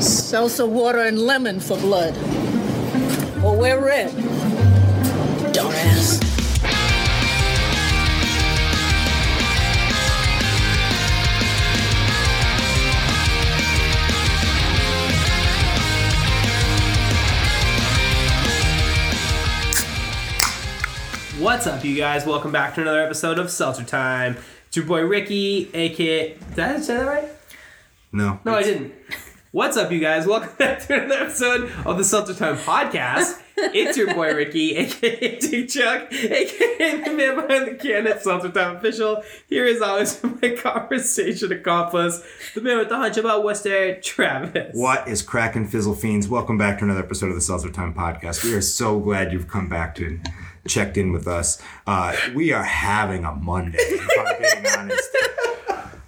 Salsa water and lemon for blood. Or wear red. Don't ask. What's up, you guys? Welcome back to another episode of Seltzer Time. It's your boy Ricky, aka. Did I say that right? No. No, I didn't. What's up, you guys? Welcome back to another episode of the Seltzer Time podcast. It's your boy Ricky, aka T Chuck, aka the man behind the can at Seltzer Time Official. Here is always my conversation accomplice, the man with the hunch about Worcester, Travis. What is cracking fizzle fiends? Welcome back to another episode of the Seltzer Time podcast. We are so glad you've come back to checked in with us. Uh, we are having a Monday, if I'm being honest.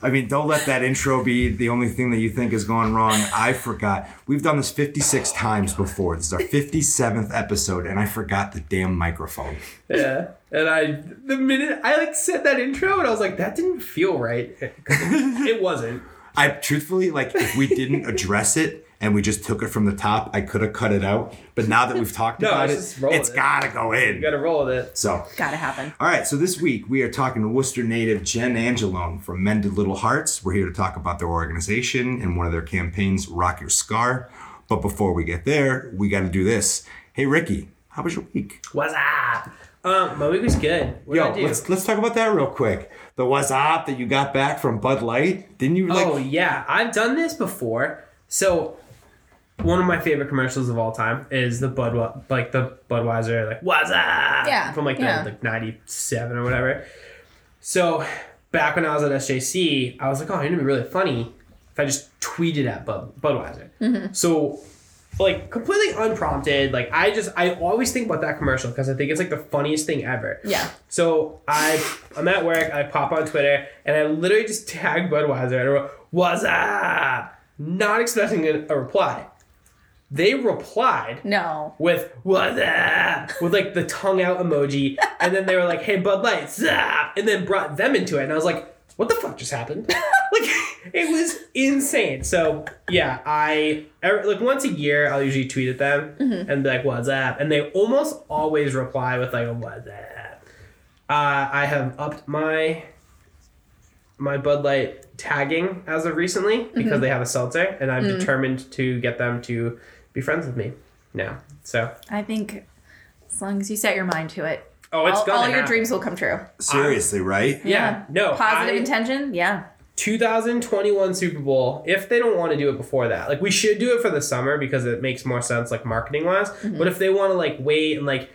I mean, don't let that intro be the only thing that you think is going wrong. I forgot. We've done this 56 times before. This is our 57th episode, and I forgot the damn microphone. Yeah. And I, the minute I like said that intro, and I was like, that didn't feel right. it wasn't. I truthfully, like, if we didn't address it and we just took it from the top, I could have cut it out. But now that we've talked No, about it's it, just roll it's it. gotta go in. You gotta roll with it. So, Gotta happen. all right. So this week we are talking to Worcester native Jenn Angelone from Mended Little Hearts. We're here to talk about their organization and one of their campaigns, Rock Your Scar. But before we get there, we got to do this. Hey, Ricky, how was your week? What's up? Um, my week was good. What Yo, did I do? let's let's talk about that real quick. The what's up that you got back from Bud Light? Didn't you like? oh yeah, I've done this before. So one of my favorite commercials of all time is the Bud like the Budweiser like what's up Yeah, from like yeah. the like ninety seven or whatever. So back when I was at SJC, I was like, oh, it'd be really funny if I just tweeted at Bud Budweiser. Mm-hmm. So like completely unprompted, like I just I always think about that commercial because I think it's like the funniest thing ever. Yeah. So I I'm at work, I pop on Twitter, and I literally just tag Budweiser and I wrote, What's up? Not expecting a, a reply. They replied No. with what's up with like the tongue out emoji, and then they were like, Hey Bud Light, zap, and then brought them into it, and I was like, What the fuck just happened? like it was insane. So yeah, I er, like once a year I'll usually tweet at them mm-hmm. and be like, "What's up?" and they almost always reply with like "What's up." Uh, I have upped my my Bud Light tagging as of recently because mm-hmm. they have a seltzer, and I'm mm-hmm. determined to get them to be friends with me now. So I think as long as you set your mind to it, oh, it's all, gonna all your happen. dreams will come true. Seriously, right? Yeah, no Positive I- intention. Yeah. 2021 Super Bowl, if they don't want to do it before that, like we should do it for the summer because it makes more sense, like marketing wise. Mm-hmm. But if they want to like wait and like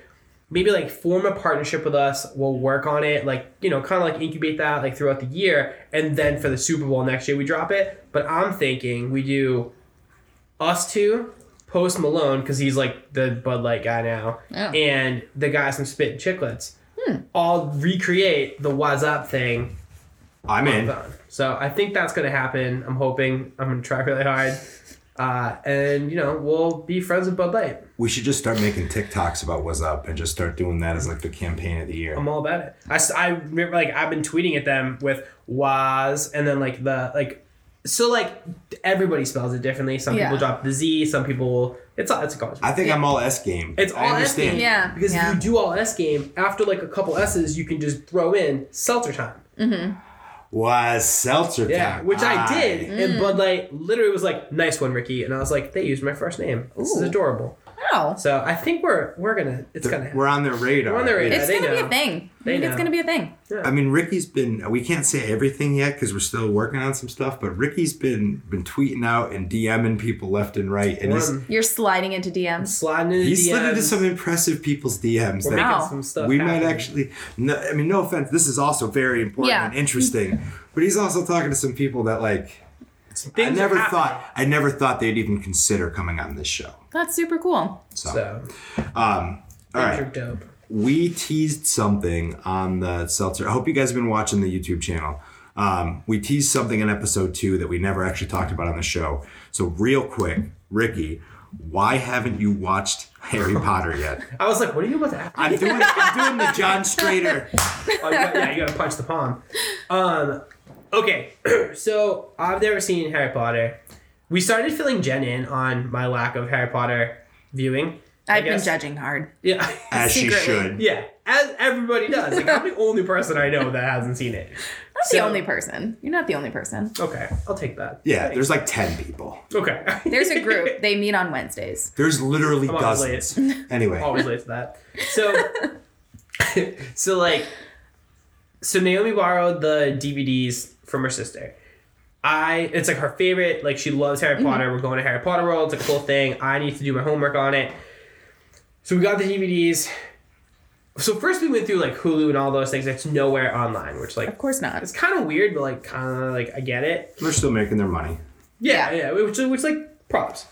maybe like form a partnership with us, we'll work on it, like you know, kind of like incubate that like throughout the year, and then for the Super Bowl next year we drop it. But I'm thinking we do us two, Post Malone because he's like the Bud Light guy now, Oh. and the guys from Spittin' Chiclets. All recreate the What's Up thing I'm in. marathon. So I think that's going to happen. I'm hoping. I'm going to try really hard. Uh, and, you know, we'll be friends with Bud Light. We should just start making TikToks about what's up and just start doing that as like the campaign of the year. I'm all about it. I, s- I remember, like, I've been tweeting at them with was and then, like, the, like, so, like, everybody spells it differently. Some Yeah. people drop the Z, some people, it's all, it's a college. I think I'm all S game. It's all I S understand. game. Yeah. Because yeah. if you do all S game, after, like, a couple S's, you can just throw in seltzer time. Mm-hmm. Was seltzer Yeah, time. which I Aye. did. And mm. Bud Light literally was like, nice one, Ricky. And I was like, they used my first name. This is adorable. Wow. So I think we're we're gonna it's gonna happen. We're on their radar. We're on their radar. It's they gonna be a thing. I They think it's gonna be a thing. I mean, Ricky's been. We can't say everything yet because we're still working on some stuff. But Ricky's been been tweeting out and DMing people left and right, and he's, You're sliding into DMs. sliding into he DMs. slid into some impressive people's DMs. We're that some stuff. we might actually. No, I mean, no offense. This is also very important Yeah. and interesting. but he's also talking to some people that like. Some I never thought. I never thought they'd even consider coming on this show. That's super cool. So, So um, all things are dope. we teased something on the seltzer. I hope you guys have been watching the YouTube channel. Um, we teased something in episode two that we never actually talked about on the show. So, real quick, Ricky, why haven't you watched Harry Potter yet? I was like, what are you about to ask? I'm doing, I'm doing the John Strader. Oh, yeah, you gotta punch the palm. Um, okay, so I've never seen Harry Potter. we started filling Jenn in on my lack of Harry Potter viewing. I I've been guess. judging hard. Yeah. As she should. yeah. As everybody does. Like I'm the only person I know that hasn't seen it. I'm So- the only person. You're not the only person. Okay, I'll take that. Yeah, Thanks. there's like 10 people. Okay. There's a group. they meet on Wednesdays. There's literally I'm always dozens. Anyway, always late to that. So, so like, so Naomi borrowed the DVDs from her sister. I, it's like her favorite. Like she loves Harry mm-hmm. Potter. We're going to Harry Potter World. It's a cool thing. I need to do my homework on it. So we got the DVDs. So first we went through like Hulu and all those things. It's nowhere online, which like Of course not. it's kind of weird, but like kind of like I get it. they're still making their money. Yeah, yeah, which, which like props.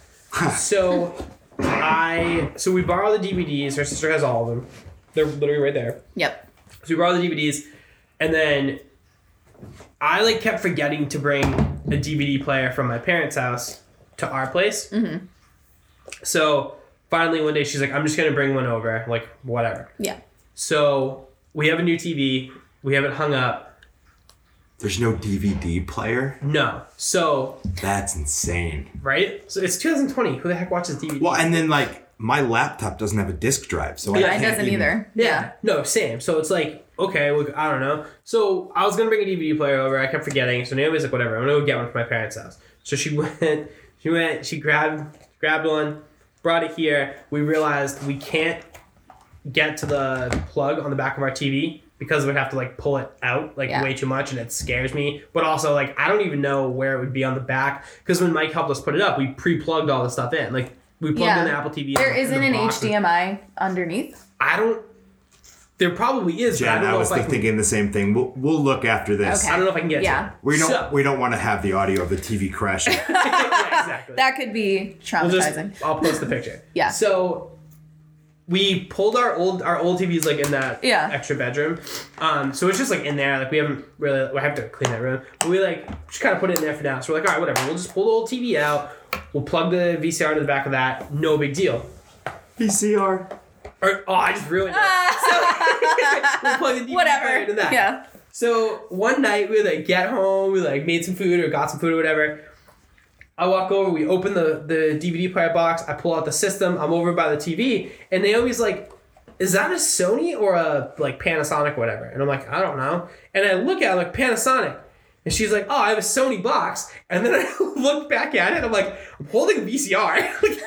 so I so we borrow the DVDs. Her sister has all of them. They're literally right there. Yep. So we borrow the DVDs, and then I like kept forgetting to bring a DVD player from my parents' house to our place. Mm-hmm. So finally one day she's like, "I'm just gonna bring one over." Like whatever. Yeah. So we have a new TV. We have it hung up. There's no DVD player? No. So That's insane. right. So it's 2020. Who the heck watches DVD? Well, and then like my laptop doesn't have a disk drive, so I Mine can't doesn't even- either. Yeah. No, same. So it's like, okay, well, I don't know. So I was gonna bring a DVD player over. I kept forgetting. So Naomi's like, whatever. I'm gonna go get one from my parents' house. So she went. She went. She grabbed grabbed one, brought it here. We realized we can't get to the plug on the back of our TV because we'd have to like pull it out like Yeah. way too much, and it scares me. But also like I don't even know where it would be on the back because when Mike helped us put it up, we pre-plugged all the stuff in. Like we plugged Yeah. in the Apple TV. There in the isn't an. HDMI underneath. I don't. There probably is, but I I was if I can. thinking the same thing. We'll, we'll look after this. Okay. I don't know if I can get Yeah. to it. We don't So- we don't want to have the audio of the TV crashing. yeah, exactly. That could be We'll just, traumatizing. I'll post the picture. Yeah. So we pulled our old our old TVs like in that Yeah. extra bedroom. Um, so it's just like in there. Like we haven't really. We have to clean that room. But we like just kind of put it in there for now. So we're like, all right, whatever. We'll just pull the old TV out. We'll plug the VCR into the back of that. No big deal. VCR. Or oh, I just ruined it. so we'll plug the DVD Whatever. into that. Yeah. So one night we like get home, we like made some food or got some food or whatever. I walk over, we open the the DVD player box, I pull out the system, I'm over by the TV, and Naomi's like, "Is that a Sony or a like Panasonic whatever?" And I'm like, "I don't know." And I look at it, I'm like Panasonic. And she's like, "Oh, I have a Sony box." And then I look back at it, I'm like, "I'm holding a VCR." Like,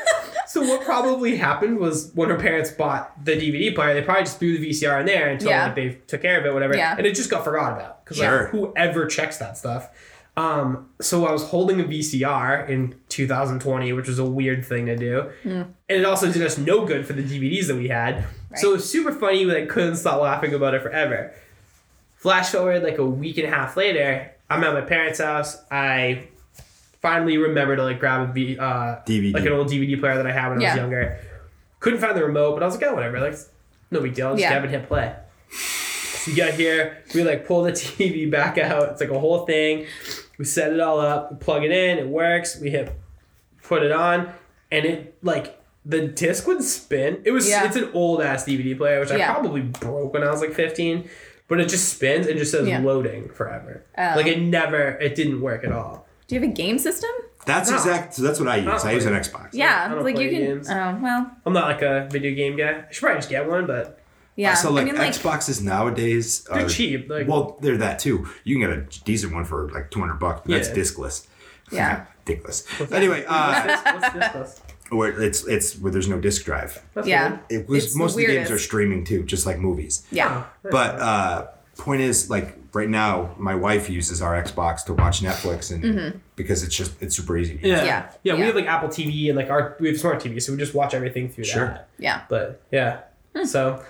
so what probably happened was when her parents bought the DVD player, they probably just threw the VCR in there until Yeah. like they took care of it, whatever, Yeah. and it just got forgot about because Sure. like whoever checks that stuff. Um, so I was holding a VCR in 2020, which was a weird thing to do, and it also did us no good for the DVDs that we had. So it was super funny. We like couldn't stop laughing about it forever. Flash forward like a week and a half later, I'm at my parents' house. I finally remember to like grab a V, uh, DVD. like an old DVD player that I had when I Yeah. was younger. Couldn't find the remote, but I was like, oh, whatever. Like, no big deal. I'll just Yeah. grab and hit play. So we get here, we like pull the TV back out. It's like a whole thing. We set it all up, we plug it in, it works. We hit put it on, and it like the disc would spin. It was Yeah. it's an old ass DVD player, which I probably broke when I was like 15. But it just spins and just says Yeah. loading forever. Oh. Like it never, it didn't work at all. Do you have a game system? That's No. exact. So that's what I use. Not I use an. Xbox. Yeah, I don't like you can. games. Oh well, I'm not like a video game guy. I should probably just get one, but yeah. So like, I mean, like Xboxes nowadays they're cheap. Like, well, they're that too. You can get a decent one for like 200 bucks, but that's Yeah. discless. Yeah. ridiculous. Anyway, uh, what's this? What's this? plus? where it's it's where there's no disc drive. That's yeah, weird. It was It's most of the games are streaming too, just like movies. yeah, Oh, But uh, point is, like right now, my wife uses our Xbox to watch Netflix, and mm-hmm. because it's just it's super easy. yeah. Yeah. yeah, We have like Apple TV and like our we have smart TV, so we just watch everything through Sure. that. yeah. But yeah, hmm. so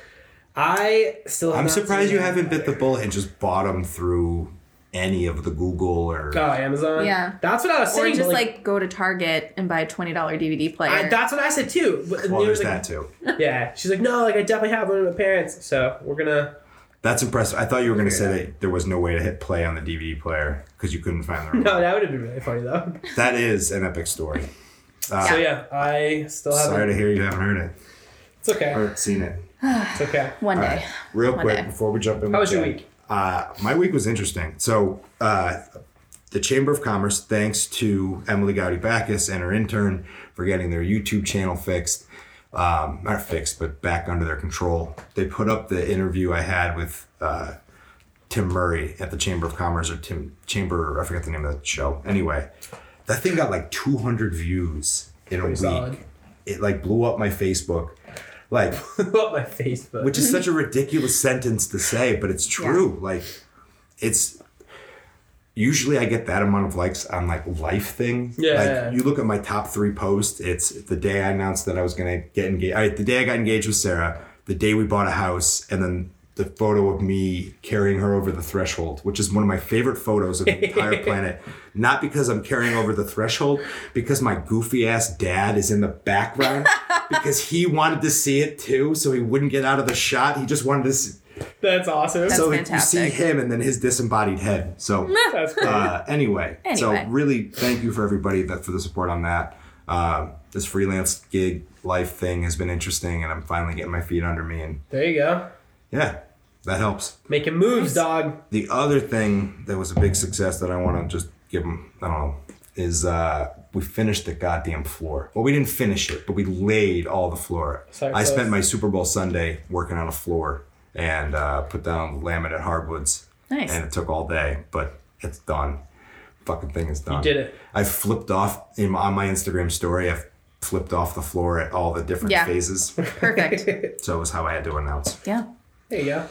I still. Have I'm surprised you haven't bit the bullet and just bought them through any of the Google or. Oh, Amazon. Yeah. that's what I was saying. Or saying. just but, like, go to Target and buy a twenty dollar DVD player. I, that's what I said too. Well, there's like, that too. Yeah, she's like, no, like I definitely have one of my parents, so we're gonna. That's impressive. I thought you were going to say that there was no way to hit play on the DVD player because you couldn't find the remote. No, that would have been really funny though. That is an epic story. Uh, So yeah, I still haven't. Sorry to hear you haven't heard it It's okay. or seen it. It's okay. One All day. right, real One quick day. before we jump in. How with was your Jenn, week? Uh, my week was interesting. So uh, the Chamber of Commerce, thanks to Emily Gowdy Backus and her intern for getting their YouTube channel fixed. Um, not fixed, but back under their control. They put up the interview I had with uh, Tim Murray at the Chamber of Commerce or Tim Chamber, I forget the name of the show. Anyway, that thing got like 200 views in a Pretty week. solid. It like blew up my Facebook. Like, blew Up my Facebook. which is such a ridiculous sentence to say, but it's true. Like, it's usually I get that amount of likes on like life things. Yeah, Like you look at my top three posts. It's the day I announced that I was gonna get engaged. I, the day I got engaged with Sarah. The day we bought a house, and then the photo of me carrying her over the threshold, which is one of my favorite photos of the entire planet. Not because I'm carrying over the threshold, because my goofy ass dad is in the background. because he wanted to see it too, so he wouldn't get out of the shot. He just wanted to see. That's awesome. That's so fantastic. you see him and then his disembodied head. So That's great. uh, anyway, so Anyway. really thank you for everybody that for the support on that. Uh, this freelance gig life thing has been interesting, and I'm finally getting my feet under me, and there you go. yeah, that helps. Making moves, dog. The other thing that was a big success that I want to just give them, I don't know, is uh, we finished the goddamn floor. Well, we didn't finish it, but we laid all the floor. Sorry, I so spent my Super Bowl Sunday working on a floor and uh, put down laminate hardwoods. Nice. And it took all day, but it's done. Fucking thing is done. You did it. I flipped off in, on my Instagram story. I flipped off the floor at all the different Yeah. phases. Perfect. so it was how I had to announce. Yeah. There you go.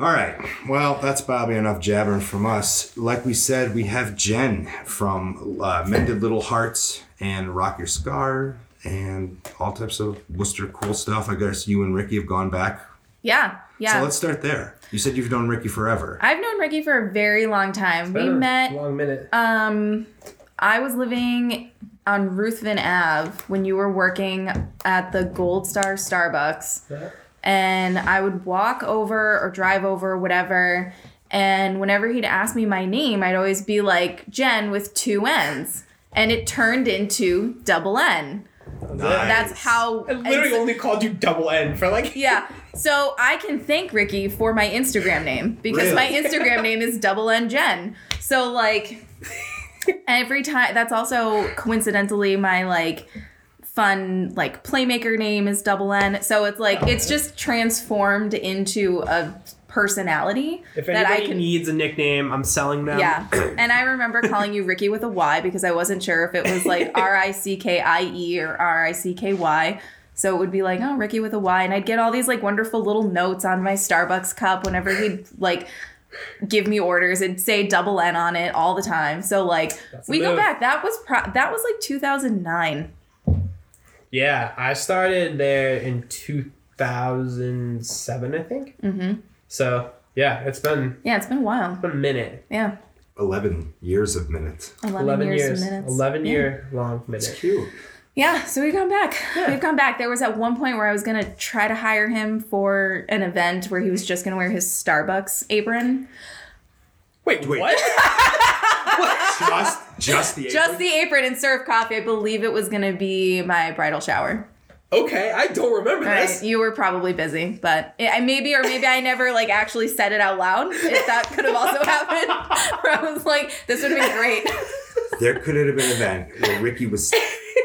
All right. Well, that's probably enough jabbering from us. Like we said, we have Jenn from uh, Mended Little Hearts and Rock Your Scar and all types of Worcester cool stuff. I guess you and Ricky have gone back. Yeah. Yeah. So let's start there. You said you've known Ricky forever. I've known Ricky for a very long time. We Been a met long minute. Um, I was living on Ruthven Ave when you were working at the Gold Star Starbucks, Yeah. and I would walk over or drive over, whatever. And whenever he'd ask me my name, I'd always be like Jenn with two N's, and it turned into double N. Nice. That's how. I literally and- only called you double N for like. yeah. So I can thank Ricky for my Instagram name because my Instagram name is double N Jenn. So like every time that's also coincidentally my like fun like playmaker name is double N. So it's like it's just transformed into a personality If that anybody I can needs a nickname, I'm selling them. yeah. And I remember calling you Ricky with a Y because I wasn't sure if it was like R I C K I E or R I C K Y. So it would be like, oh, Ricky with a Y. And I'd get all these like wonderful little notes on my Starbucks cup whenever he'd like give me orders. It'd say double N on it all the time. So like That's we go back. That was pro- that was like 2009. Yeah, I started there in 2007, I think. Mm-hmm. So yeah, it's been Yeah, it's been a while. It's been a minute. Yeah. 11 years of minutes. 11, 11 years, years. and minutes. 11 Yeah. year long minute. Cute. Yeah, so we've gone back. Yeah. We've gone back. There was at one point where I was gonna try to hire him for an event where he was just gonna wear his Starbucks apron. Wait, Wait. what? Just, just the Just the apron and serve coffee. I believe it was gonna be my bridal shower. Okay, I don't remember Right? this. You were probably busy, but I maybe or maybe I never like actually said it out loud. If that could have also happened, where I was like, "This would have been great." There could have been an event where Ricky was,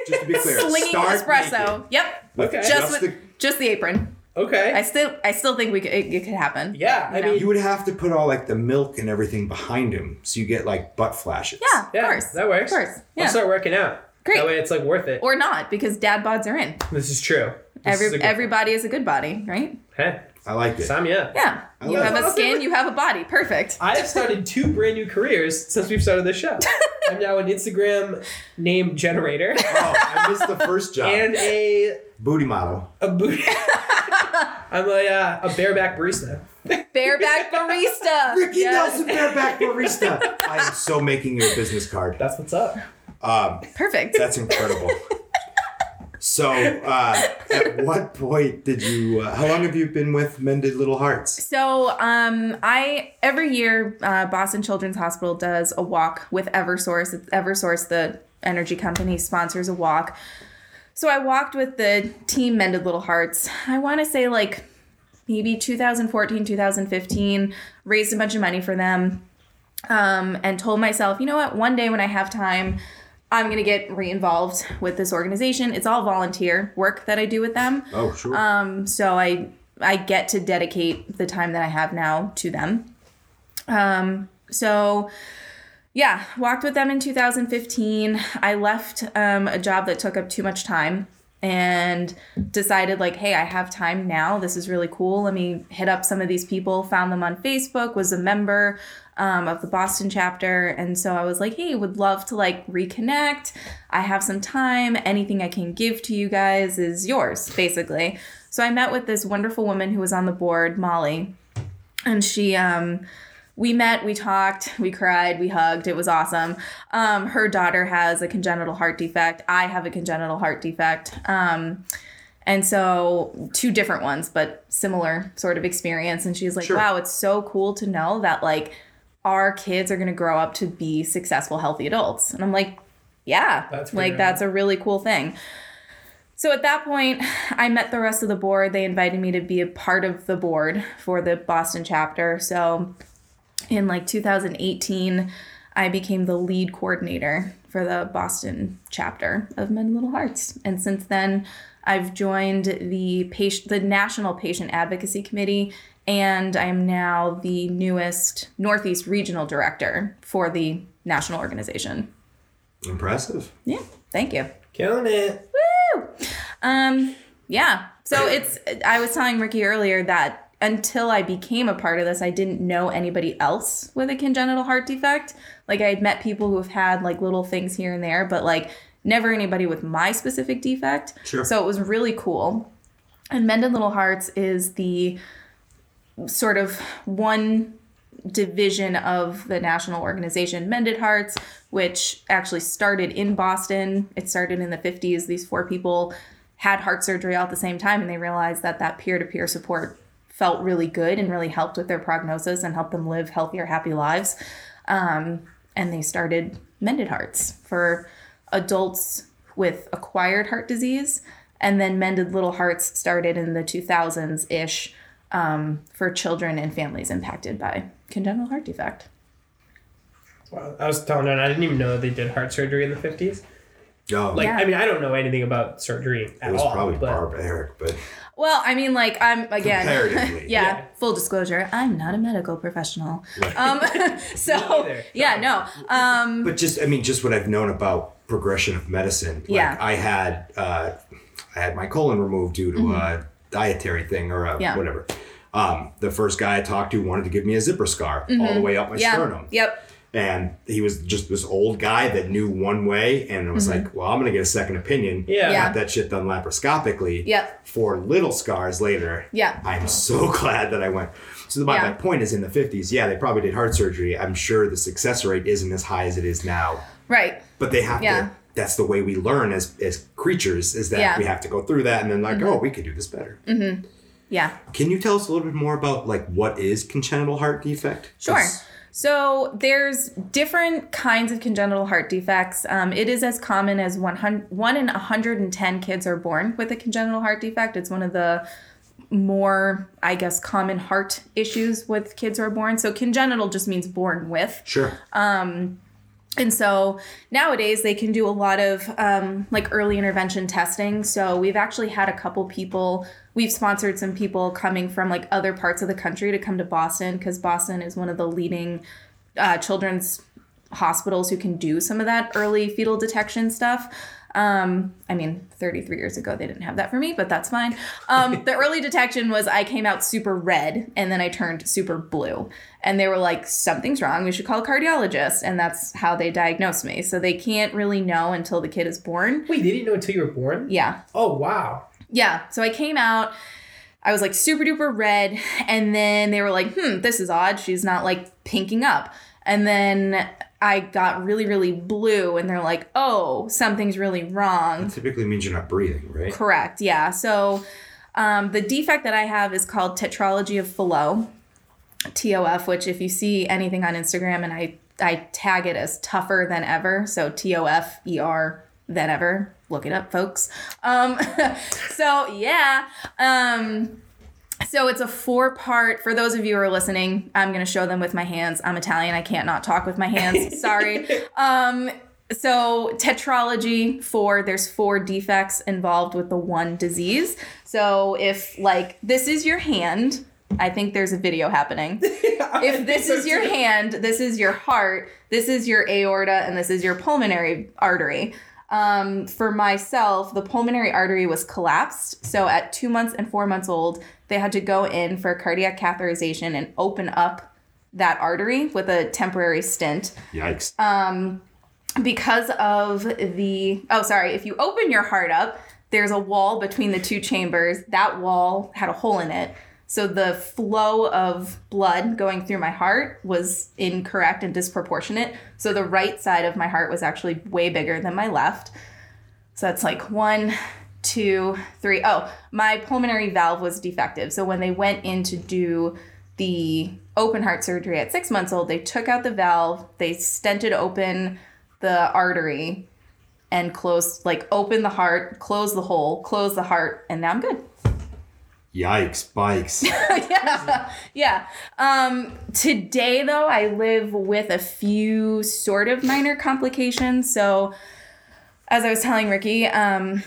just to be clear, Slinging espresso. naked Yep, with Okay. just just with, the just the apron. Okay. I still I still think we could, it, it could happen. yeah, I know. mean, You would have to put all like the milk and everything behind him, so you get like butt flashes. Yeah, of course. that works. Of course. Yeah. I'll start working out. Great. That way it's like worth it. or not because dad bods are in. this is true. This Every is good- everybody is a good body, right? Hey, I like it. sign me up. Yeah. I You like have it. a skin, you have a body. Perfect. I have started two brand new careers since we've started this show. I'm now an Instagram name generator Oh, I missed the first job. and a Booty model. a booty. I'm a uh, a bareback barista. Bareback barista. Ricky Yes. Nelson bareback barista. I am so making your business card. That's what's up. Um, Perfect. that's incredible. So, uh, at what point did you? Uh, how long have you been with Mended Little Hearts? So, um, I every year uh, Boston Children's Hospital does a walk with EverSource. It's EverSource, the energy company, sponsors a walk. So I walked with the team Mended Little Hearts. I want to say like maybe 2014, 2015. Raised a bunch of money for them. um, and told myself, you know what, one day when I have time, I'm going to get re involved with this organization. It's all volunteer work that I do with them. Oh, sure. Um, so I I get to dedicate the time that I have now to them. Um, so yeah, walked with them in 2015. I left um, a job that took up too much time and decided like, hey, I have time now. This is really cool. Let me hit up some of these people. Found them on Facebook. Was a member um, of the Boston chapter, and so I was like, hey, would love to like reconnect. I have some time. Anything I can give to you guys is yours, basically. So I met with this wonderful woman who was on the board, Molly, and she um we met, we talked, we cried, we hugged. It was awesome. Um, her daughter has a congenital heart defect. I have a congenital heart defect. Um, and so, two different ones, but similar sort of experience. And she's like, Sure. wow, it's so cool to know that like our kids are going to grow up to be successful, healthy adults. And I'm like, yeah, That's like that's a really cool thing. So at that point, I met the rest of the board. They invited me to be a part of the board for the Boston chapter. So in like 2018, I became the lead coordinator for the Boston chapter of Mended Little Hearts. And since then, I've joined the patient, the National Patient Advocacy Committee, and I am now the newest Northeast Regional Director for the national organization. Impressive. Yeah, thank you. Killing it. Woo! Um, yeah. So it's I was telling Ricky earlier that until I became a part of this, I didn't know anybody else with a congenital heart defect. Like I had met people who have had like little things here and there, but like never anybody with my specific defect. Sure. So it was really cool. And Mended Little Hearts is the sort of one division of the national organization Mended Hearts, which actually started in Boston. It started in the 50s. These four people had heart surgery all at the same time, and they realized that that peer to peer support felt really good and really helped with their prognosis and helped them live healthier, happy lives. Um, and they started Mended Hearts for adults with acquired heart disease. And then Mended Little Hearts started in the 2000s ish um, for children and families impacted by congenital heart defect. Wow. I was telling her, I didn't even know they did heart surgery in the 50s. Oh, Like, Yeah. I mean, I don't know anything about surgery at it was all. probably but barbaric, but Well, I mean, like I'm again. Yeah, Yeah. Full disclosure, I'm not a medical professional. Right. Um, so either. yeah, no. Um, but just I mean, just what I've known about progression of medicine. Like Yeah. I had uh, I had my colon removed due to a dietary thing or a Mm-hmm. Yeah. whatever. Um, the first guy I talked to wanted to give me a zipper scar all the way up my Mm-hmm. yeah. sternum. Yep. And he was just this old guy that knew one way and it was like, well, I'm gonna get a second opinion. Yeah. Mm-hmm. Yeah. That shit done laparoscopically. Yep. For little scars later. Yeah. I'm so glad that I went. So my, Yeah. my point is in the 50s, yeah, they probably did heart surgery. I'm sure the success rate isn't as high as it is now. Right. But they have Yeah. to that's the way we learn as as creatures is that Yeah. Mm-hmm. we have to go through that and then like, oh, we could do this better. Yeah. Can you tell us a little bit more about like what is congenital heart defect? Sure. So there's different kinds of congenital heart defects. Um, it is as common as 100, 1 in 110 kids are born with a congenital heart defect. It's one of the more, I guess, common heart issues with kids who are born. So congenital just means born with. Sure. And so nowadays they can do a lot of um, like early intervention testing. So we've actually had a couple people, we've sponsored some people coming from like other parts of the country to come to Boston because Boston is one of the leading uh, children's hospitals who can do some of that early fetal detection stuff. Um, I mean, 33 years ago, they didn't have that for me, but that's fine. Um, the early detection was I came out super red and then I turned super blue. And they were like, something's wrong. We should call a cardiologist. And that's how they diagnosed me. So they can't really know until the kid is born. Wait, they didn't know until you were born? Yeah. Oh, wow. Yeah. So I came out. I was like super duper red. And then they were like, hmm, this is odd. She's not like pinking up. And then I got really, really blue. And they're like, oh, something's really wrong. Typically means you're not breathing, right? Correct. Yeah. So um, the defect that I have is called tetralogy of Fallot, TOF, which if you see anything on Instagram and I, I tag it as tougher than ever. So T O F E R than ever. Look it up, folks. Um, so yeah. Um, So it's a four part. For those of you who are listening, I'm going to show them with my hands. I'm Italian. I can't not talk with my hands. Sorry. Um, so tetralogy four. There's four defects involved with the one disease. So if like this is your hand, I think there's a video happening. if this is your hand, this is your heart, this is your aorta, and this is your pulmonary artery. Um, for myself, the pulmonary artery was collapsed. So at two months and four months old, they had to go in for cardiac catheterization and open up that artery with a temporary stent Yikes. Um, because of the oh sorry if you open your heart up there's a wall between the two chambers that wall had a hole in it so the flow of blood going through my heart was incorrect and disproportionate. So the right side of my heart was actually way bigger than my left. So that's like one two three. Oh my pulmonary valve was defective. So when they went in to do the open heart surgery at six months old they took out the valve they stented open the artery and closed like open the heart close the hole close the heart and now i'm good Yikes. Bikes. yeah yeah um today though i live with a few sort of minor complications so as i was telling ricky um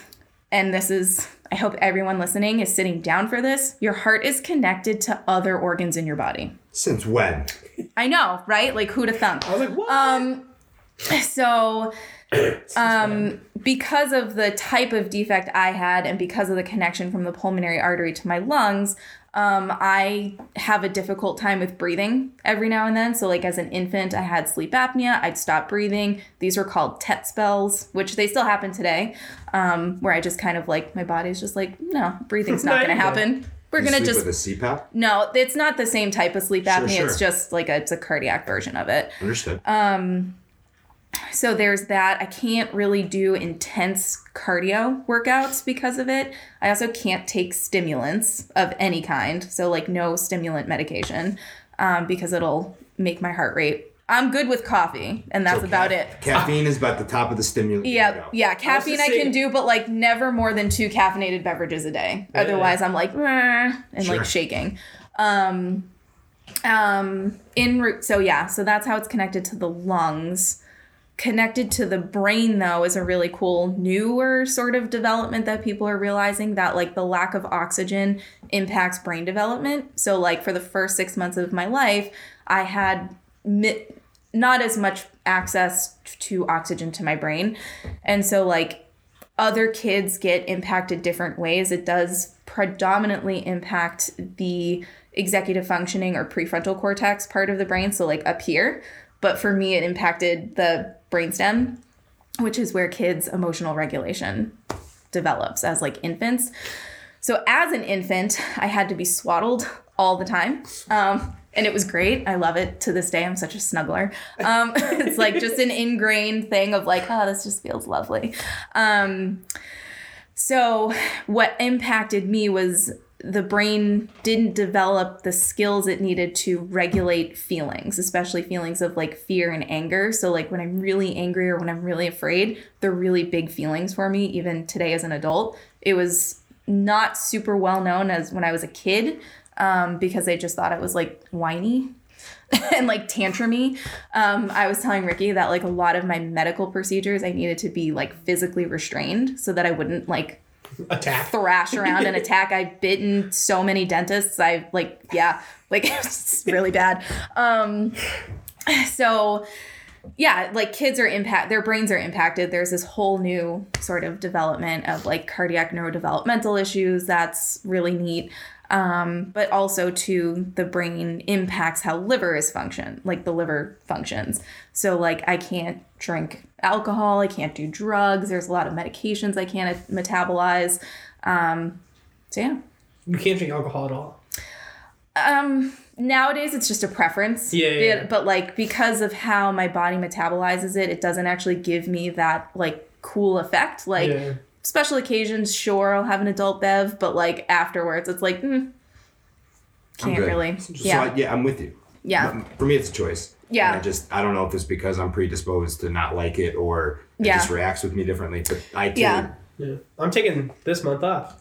and this is i hope everyone listening is sitting down for this your heart is connected to other organs in your body Since when? i know right like who to have thunk I was like, what? um so um because of the type of defect i had and because of the connection from the pulmonary artery to my lungs um i have a difficult time with breathing every now and then. So like as an infant i had sleep apnea. I'd stop breathing. These were called tet spells which they still happen today um where i just kind of like my body's just like no breathing's not gonna happen. We're gonna just with a CPAP? no it's not the same type of sleep apnea. Sure. it's just like a, it's a cardiac version of it. Understood. So there's that. I can't really do intense cardio workouts because of it. I also can't take stimulants of any kind, so like no stimulant medication, um, because it'll make my heart rate. I'm good with coffee, and that's So about ca- it. Caffeine is about the top of the stimulant. Yeah, yeah. Caffeine I say- can do, but like never more than two caffeinated beverages a day. Otherwise, I'm like "Meh," and Sure. like shaking. Um, um, in root. So yeah, so that's how it's connected to the lungs. Connected to the brain though is a really cool newer sort of development that people are realizing that like the lack of oxygen impacts brain development. So like for the first six months of my life, I had mi- not as much access to oxygen to my brain. And so, like, other kids get impacted different ways. It does predominantly impact the executive functioning or prefrontal cortex part of the brain, so like up here. But for me, it impacted the brainstem, which is where kids' emotional regulation develops as like infants. So as an infant, I had to be swaddled all the time. Um, and it was great. I love it to this day. I'm such a snuggler. Um, it's like just an ingrained thing of like, oh, this just feels lovely. Um, so what impacted me was the brain didn't develop the skills it needed to regulate feelings, especially feelings of like fear and anger. So like when I'm really angry or when I'm really afraid, they're really big feelings for me even today as an adult. It was not super well known as when I was a kid um, because they just thought it was like whiny and like tantrumy. Um, I was telling Ricky that like a lot of my medical procedures, I needed to be like physically restrained so that I wouldn't like Attack. thrash around and attack. I've bitten so many dentists. I like, yeah, like it's really bad. Um, so yeah, like kids are impact their brains are impacted. There's this whole new sort of development of like cardiac neurodevelopmental issues. That's really neat. Um, but also to the brain impacts how liver is function, like the liver functions. So like I can't drink alcohol, I can't do drugs. There's a lot of medications I can't metabolize. Um, so yeah. You can't drink alcohol at all. Um, nowadays it's just a preference. Yeah, yeah, yeah. But like because of how my body metabolizes it, it doesn't actually give me that like cool effect. Like Yeah. Special occasions, sure, I'll have an adult bev, but like afterwards, it's like, mm, can't really. So Yeah. I, yeah, I'm with you. Yeah. For me, it's a choice. Yeah. And I just I don't know if it's because I'm predisposed to not like it or it Yeah. just reacts with me differently. But I too. Yeah. Yeah. I'm taking this month off.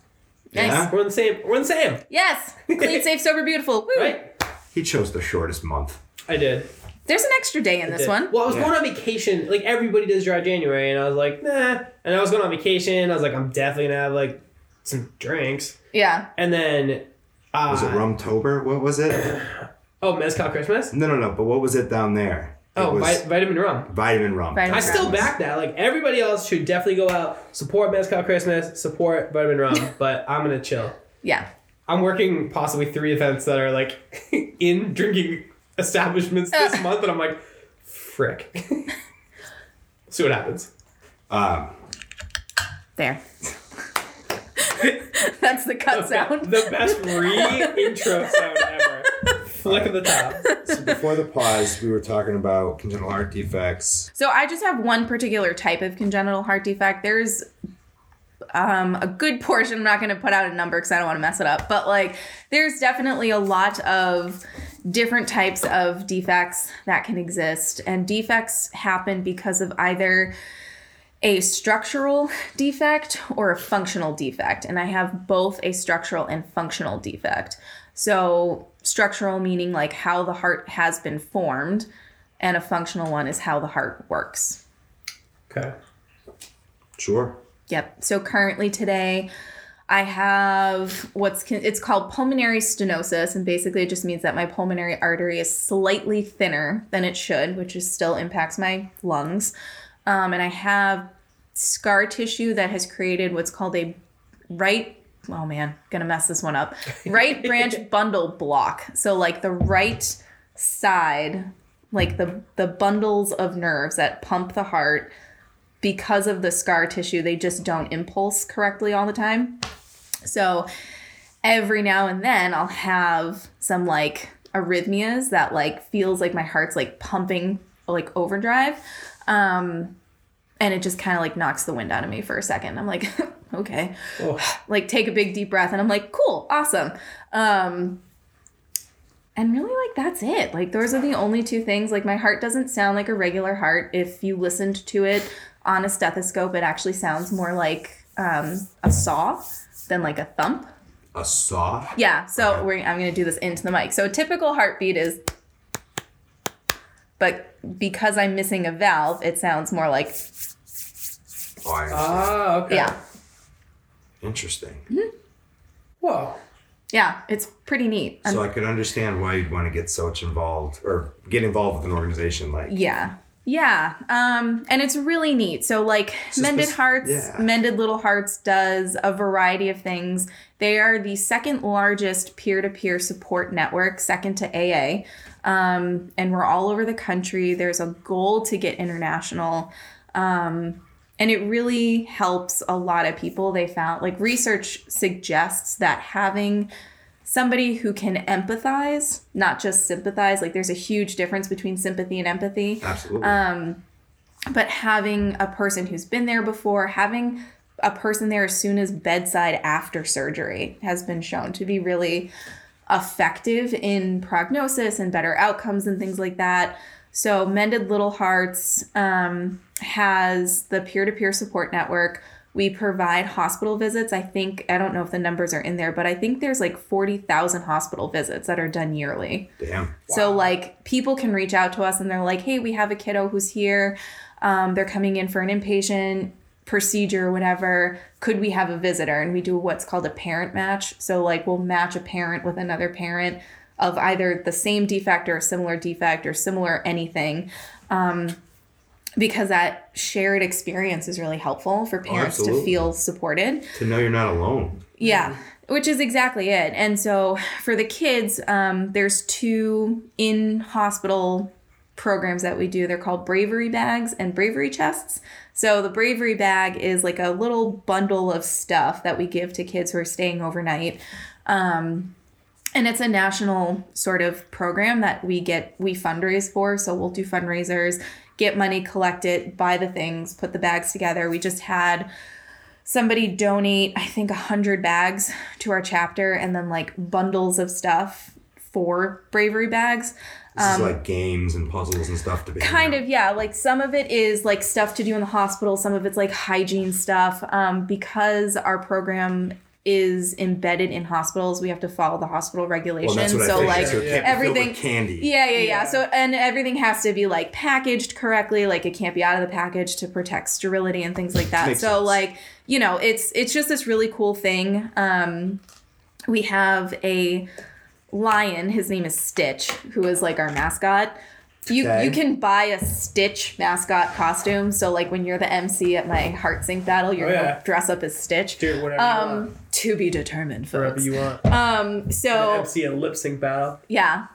Nice. Yeah? We're in the same. We're in the same. Yes. Clean, safe, sober, beautiful. Woo. Right? He chose the shortest month. I did. There's an extra day in this one. Well, I was Yeah. going on vacation. Like everybody does dry January, and I was like, nah. And I was going on vacation. I was like, I'm definitely gonna have like some drinks. Yeah. And then, uh, Was it Rumtober? What was it? oh, mezcal Christmas. No, no, no. But what was it down there? It Oh, was vi- vitamin rum. vitamin rum. Vitamin I still back that. Like everybody else should definitely go out, support mezcal Christmas, support vitamin rum. but I'm gonna chill. Yeah. I'm working possibly three events that are like in drinking establishments this month, and I'm like, frick. See what happens. Um, There. That's the cut sound. The best re-intro sound ever. Flick of the top. so before the pause, we were talking about congenital heart defects. So I just have one particular type of congenital heart defect. There's um, a good portion. I'm not going to put out a number because I don't want to mess it up. But like, there's definitely a lot of different types of defects that can exist, and defects happen because of either a structural defect or a functional defect. And I have both a structural and functional defect. So, structural meaning like how the heart has been formed, and a functional one is how the heart works. Okay. Sure. Yep. So, currently today, I have what's con- it's called pulmonary stenosis, and basically it just means that my pulmonary artery is slightly thinner than it should, which is still impacts my lungs. Um, and I have scar tissue that has created what's called a right. Oh man, gonna mess this one up. Right branch bundle block. So like the right side, like the the bundles of nerves that pump the heart, because of the scar tissue, they just don't impulse correctly all the time. So every now and then I'll have some like arrhythmias that like feels like my heart's like pumping like overdrive. Um and it just kind of like knocks the wind out of me for a second. I'm like, okay. Oh. Like take a big deep breath and I'm like, cool, awesome. Um and really like that's it. Like those are the only two things. Like my heart doesn't sound like a regular heart. If you listened to it on a stethoscope, it actually sounds more like um, a saw than like a thump. A saw. Yeah, so we're, I'm going to do this into the mic. So a typical heartbeat is, but because I'm missing a valve, it sounds more like, Oh, I understand. Ah, okay. yeah. Interesting. Hmm. Whoa. Yeah, it's pretty neat. So I could understand why you'd want to get so much involved or get involved with an organization like. Yeah. Yeah. Um, and it's really neat. So like So Mended Hearts, yeah. Mended Little Hearts does a variety of things. They are the second largest peer-to-peer support network, second to AA. Um, and we're all over the country. There's a goal to get international. Um, and it really helps a lot of people. They found like research suggests that having somebody who can empathize, not just sympathize, like there's a huge difference between sympathy and empathy Absolutely. Um, but having a person who's been there before, having a person there as soon as bedside after surgery has been shown to be really effective in prognosis and better outcomes and things like that. So, Mended Little Hearts um, has the peer to peer support network. We provide hospital visits. I think, I don't know if the numbers are in there, but I think there's like 40,000 hospital visits that are done yearly. Damn. So like people can reach out to us and they're like, "Hey, we have a kiddo who's here. Um, they're coming in for an inpatient procedure or whatever. Could we have a visitor?" And we do what's called a parent match. So like we'll match a parent with another parent of either the same defect or a similar defect or similar anything. Um, because that shared experience is really helpful for parents to feel supported. To know you're not alone. Yeah, which is exactly it. And so for the kids, um, there's two in hospital programs that we do. They're called bravery bags and bravery chests. So the bravery bag is like a little bundle of stuff that we give to kids who are staying overnight. Um, and it's a national sort of program that we get we fundraise for so we'll do fundraisers get money collect it buy the things put the bags together. We just had somebody donate i think 100 bags to our chapter and then like bundles of stuff for bravery bags. This is like games and puzzles and stuff to be. Um, kind of yeah. Like some of it is like stuff to do in the hospital. Some of it's like hygiene stuff. Um, because our program is embedded in hospitals. We have to follow the hospital regulations. Well, that's what I so figured. like so it can't be everything with candy. yeah, yeah, yeah, Yeah. So and everything has to be like packaged correctly. Like it can't be out of the package to protect sterility and things like that. So sense. like you know, it's it's just this really cool thing. Um, we have a lion. His name is Stitch, who is like our mascot. You Okay. you can buy a Stitch mascot costume. So like when you're the MC at my heart sync battle, you're Oh, gonna dress up as Stitch. Do whatever you want. Um, to be determined, folks. you want. Um, so MC a lip sync battle. yeah,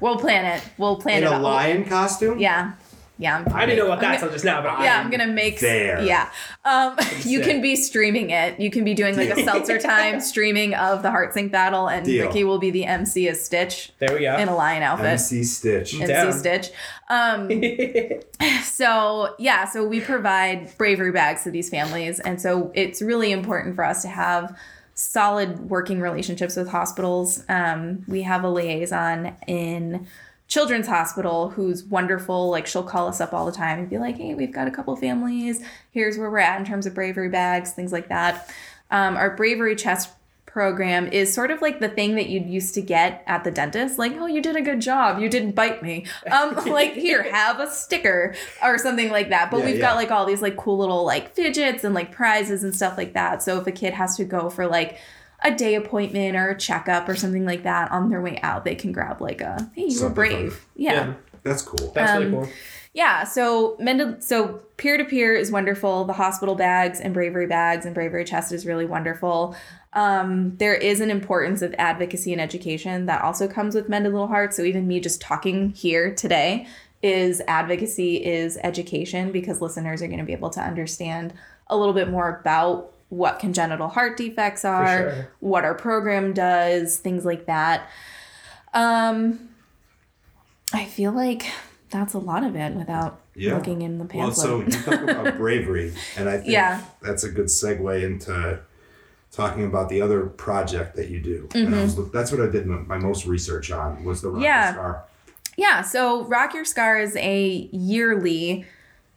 we'll plan it. We'll plan In it. a out. lion costume? Yeah. Yeah. I'm I didn't know what I'm that gonna- just now, but yeah, I'm, I'm gonna make there. Yeah, um, you can be streaming it. You can be doing like a seltzer time streaming of the heart sync battle, and Deal. Ricky will be the MC as Stitch There we go. in a lion outfit. MC Stitch. MC Down. Stitch. Um, so yeah, so we provide bravery bags to these families, and so it's really important for us to have solid working relationships with hospitals. Um, we have a liaison in Children's Hospital who's wonderful. Like she'll call us up all the time and be like, "Hey, we've got a couple families. Here's where we're at in terms of bravery bags, things like that." Um, our bravery chest program is sort of like the thing that you'd used to get at the dentist like oh you did a good job you didn't bite me um like here have a sticker or something like that but Yeah, we've yeah. got like all these like cool little like fidgets and like prizes and stuff like that so if a kid has to go for like a day appointment or a checkup or something like that on their way out they can grab like a hey you were brave yeah. Yeah. That's cool. That's Um, really cool. Yeah, so mended so peer to peer is wonderful. The hospital bags and bravery bags and bravery chest is really wonderful. Um, there is an importance of advocacy and education that also comes with Mended Little Hearts. So even me just talking here today is advocacy is education because listeners are going to be able to understand a little bit more about what congenital heart defects are, sure. what our program does, things like that. Um, I feel like that's a lot of it without Yeah. looking in the Well, pamphlet. so you talk about bravery, and I think Yeah. that's a good segue into talking about the other project that you do. And I was, that's what I did my, my most research on was the Rocket Mm-hmm. Yeah. Star. Yeah, so Rock Your Scar is a yearly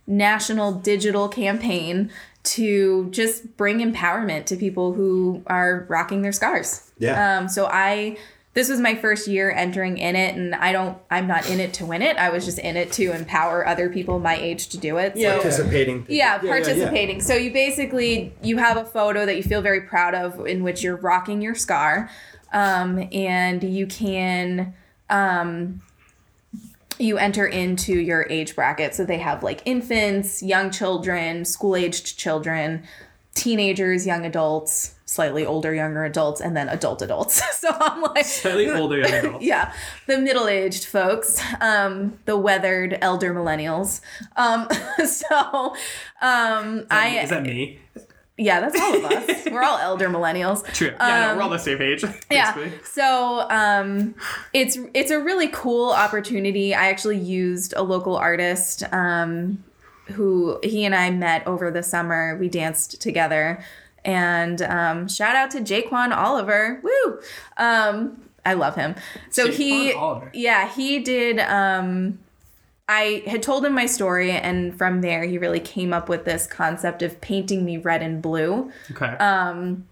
national digital campaign to just bring empowerment to people who are rocking their scars. Yeah. Um, so I this was my first year entering in it and I don't I'm not in it to win it. I was just in it to empower other people my age to do it. So Participating. yeah, participating. So you basically you have a photo that you feel very proud of in which you're rocking your scar, um, and you can um, you enter into your age bracket. So they have like infants, young children, school aged children, teenagers, young adults, slightly older younger adults, and then adult adults. so I'm like Slightly older young adult. yeah, the middle-aged folks, um, the weathered elder millennials. Um, so, um, I Is that me? Yeah, that's all of us. We're all elder millennials. True. Yeah, no, we're all the same age. Yeah. So, um, it's it's a really cool opportunity. I actually used a local artist, um, who he and I met over the summer. We danced together, and um, shout out to Jaquan Oliver. Woo! Um, I love him. So he, Oliver. yeah, he did. I had told him my story, and from there, he really came up with this concept of painting me red and blue. Okay. Um,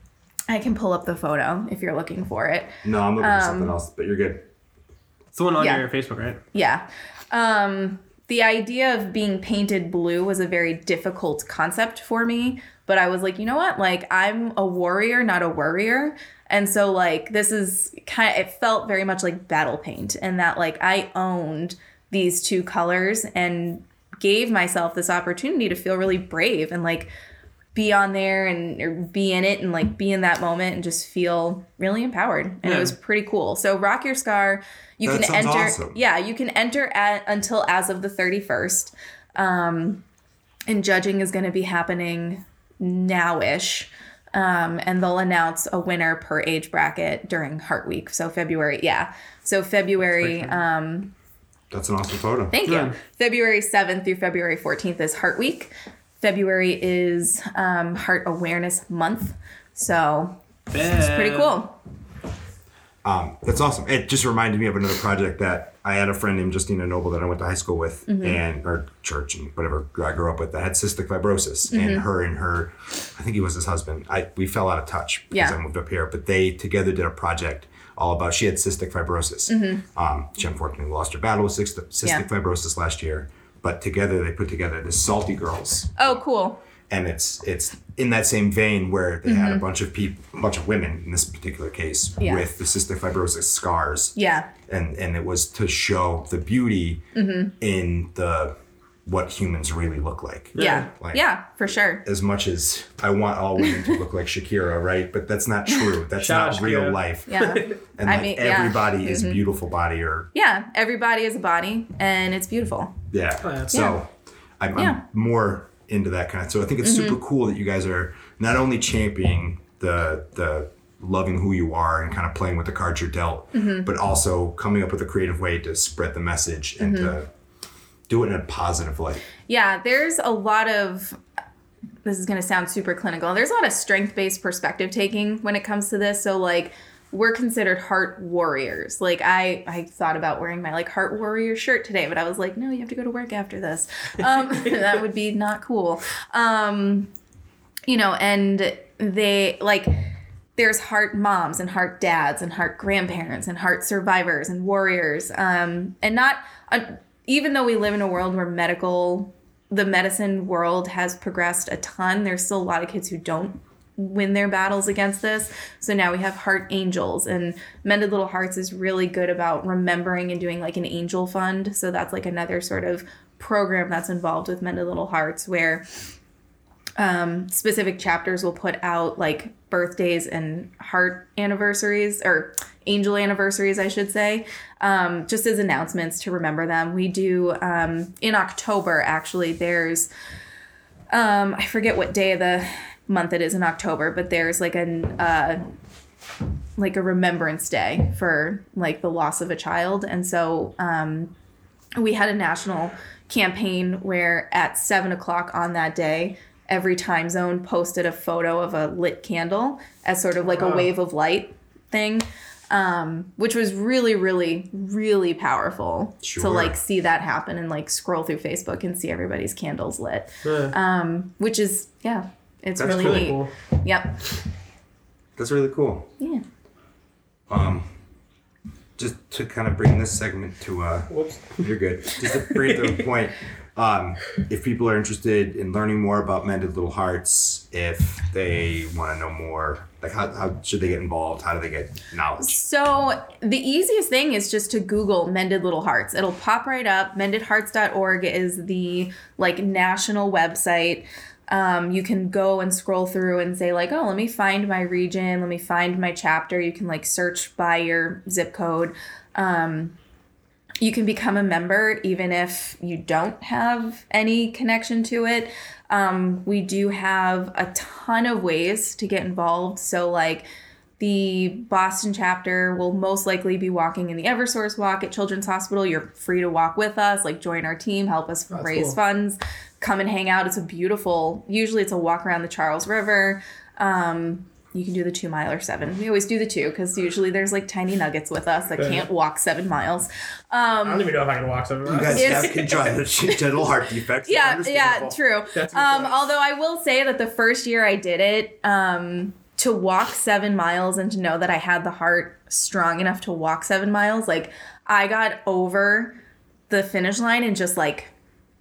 I can pull up the photo if you're looking for it. No, I'm looking um, for something else, but you're good. it's the one on yeah. your Facebook, right? Yeah. Um, the idea of being painted blue was a very difficult concept for me, but I was like, you know what? Like, I'm a warrior, not a worrier. And so, like, this is kind of, it felt very much like battle paint, and that, like, I owned these two colors and gave myself this opportunity to feel really brave and, like, be on there and or be in it and like be in that moment and just feel really empowered. And it was pretty cool. So rock your scar. You That can enter awesome. yeah you can enter at until as of the 31st um and judging is going to be happening nowish. Um, and they'll announce a winner per age bracket during Heart Week. So February, yeah. So February, um, That's an awesome photo. Thank Yeah. you. February 7th through February 14th is Heart Week. February is um, Heart Awareness Month. So it's pretty cool. Um, that's awesome. It just reminded me of another project that I had a friend named Justina Noble that I went to high school with and or church and whatever I grew up with that had cystic fibrosis. And her and her, I think he was his husband. I we fell out of touch because Yeah. I moved up here, but they together did a project all about. She had cystic fibrosis. Um, she unfortunately lost her battle with cystic, cystic Yeah. fibrosis last year. But together they put together the Salty Girls Oh, cool. and it's it's in that same vein where they had a bunch of people, a bunch of women in this particular case Mm-hmm. Yeah. with the cystic fibrosis scars, Yeah. and and it was to show the beauty Mm-hmm. in the what humans really look like. Yeah. Like- yeah, for sure. As much as I want all women to look like Shakira, right? But that's not true. That's Shout not out real Shakira. life. Yeah. And I like mean, yeah. Mm-hmm. everybody is beautiful body or yeah, everybody is a body and it's beautiful. Yeah. Oh, that's- so Yeah. I'm, I'm more into that kind of. So I think it's Mm-hmm. super cool that you guys are not only championing the the loving who you are and kind of playing with the cards you're dealt, Mm-hmm. but also coming up with a creative way to spread the message and Mm-hmm. to do it in a positive light. Yeah, there's a lot of this is going to sound super clinical. There's a lot of strength-based perspective taking when it comes to this. So like we're considered heart warriors. Like I I thought about wearing my like heart warrior shirt today, but I was like, no, you have to go to work after this. Um that would be not cool. Um you know, and they like there's heart moms and heart dads and heart grandparents and heart survivors and warriors um, and not uh, even though we live in a world where medical the medicine world has progressed a ton there's still a lot of kids who don't win their battles against this. So now we have heart angels and mended little hearts is really good about remembering and doing like an angel fund. So that's like another sort of program that's involved with mended little hearts where um, specific chapters will put out like birthdays and heart anniversaries or angel anniversaries, I should say, um, just as announcements to remember them. We do um, in October, actually, there's, um, I forget what day of the month it is in October, but there's like an, uh, like a remembrance day for like the loss of a child. And so, um, we had a national campaign where at seven o'clock on that day, every time zone posted a photo of a lit candle as sort of like a wave of light thing. Um, which was really, really, really powerful to like see that happen and like scroll through Facebook and see everybody's candles lit. Yeah. Um, which is yeah, it's That's really cool. neat. cool. Yep. That's really cool. Yeah. Um, just to kind of bring this segment to uh, Whoops. You're good. Just to bring it to a point, um, if people are interested in learning more about Mended Little Hearts, if they want to know more, like how, how should they get involved? How do they get knowledge? So the easiest thing is just to Google Mended Little Hearts. It'll pop right up. MendedHearts.org is the like national website. Um, you can go and scroll through and say like, oh, let me find my region. Let me find my chapter. You can like search by your zip code. Um, you can become a member even if you don't have any connection to it. Um, we do have a ton of ways to get involved. So, like, the Boston chapter will most likely be walking in the Eversource Walk at Children's Hospital. You're free to walk with us, like, join our team, help us That's raise cool. funds, come and hang out. It's a beautiful, usually, it's a walk around the Charles River. Um, you can do the two mile or seven. We always do the two because usually there's like tiny nuggets with us that can't walk seven miles. I Um, don't even know if I can walk something. You guys It's- have congenital heart defects. Yeah, yeah, true. That's a good Um, although I will say that the first year I did it, um, to walk seven miles and to know that I had the heart strong enough to walk seven miles, like I got over the finish line and just like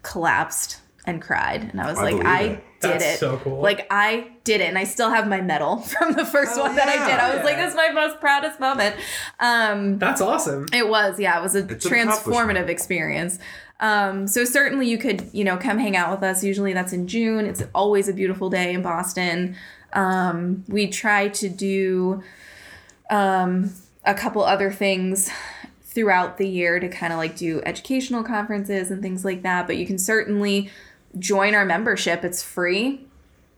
collapsed and cried, and I was I like, I it. Did That's it. so cool. Like I did it, and I still have my medal from the first Oh, one that I did. I was like, this is my most proudest moment. Um, That's awesome. it was, yeah, it was a It's transformative experience. Um, so certainly you could, you know, come hang out with us. Usually that's in June. It's always a beautiful day in Boston. Um, we try to do um, a couple other things throughout the year to kind of like do educational conferences and things like that. But you can certainly join our membership. It's free.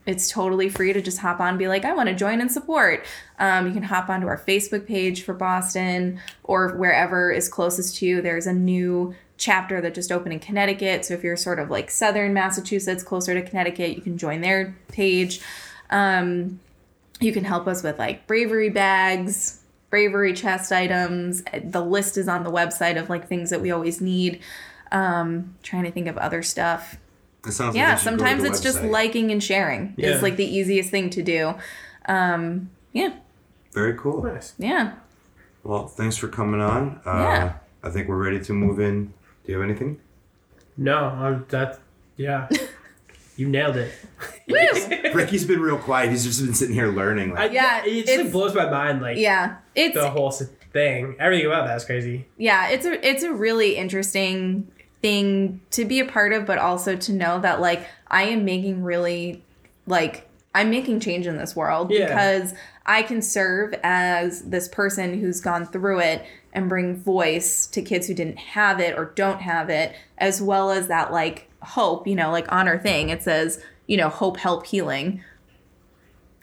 It's totally free to just hop on be like, I want to join and support. Um, you can hop onto our Facebook page for Boston or wherever is closest to you. There's a new chapter that just opened in Connecticut. So if you're sort of like southern Massachusetts, closer to Connecticut, you can join their page. Um, you can help us with like bravery bags, bravery chest items. The list is on the website of like things that we always need. Um, trying to think of other stuff. It sounds Yeah, you should go to sometimes the it's just liking and sharing Yeah. is like the easiest thing to do. Um, yeah, Very cool. Nice. yeah. Well, thanks for coming on. Uh, Yeah. I think we're ready to move in. Do you have anything? No, I'm that. Yeah, you nailed it. Ricky's been real quiet. He's just been sitting here learning. I, Yeah, it just it's- blows my mind. Like yeah, it's the whole thing, everything about that is crazy. yeah, it's a it's a really interesting thing to be a part of, but also to know that like I am making really like I'm making change in this world Yeah. because I can serve as this person who's gone through it and bring voice to kids who didn't have it or don't have it, as well as that like hope, you know, like honor thing, it says, you know, hope, help, healing.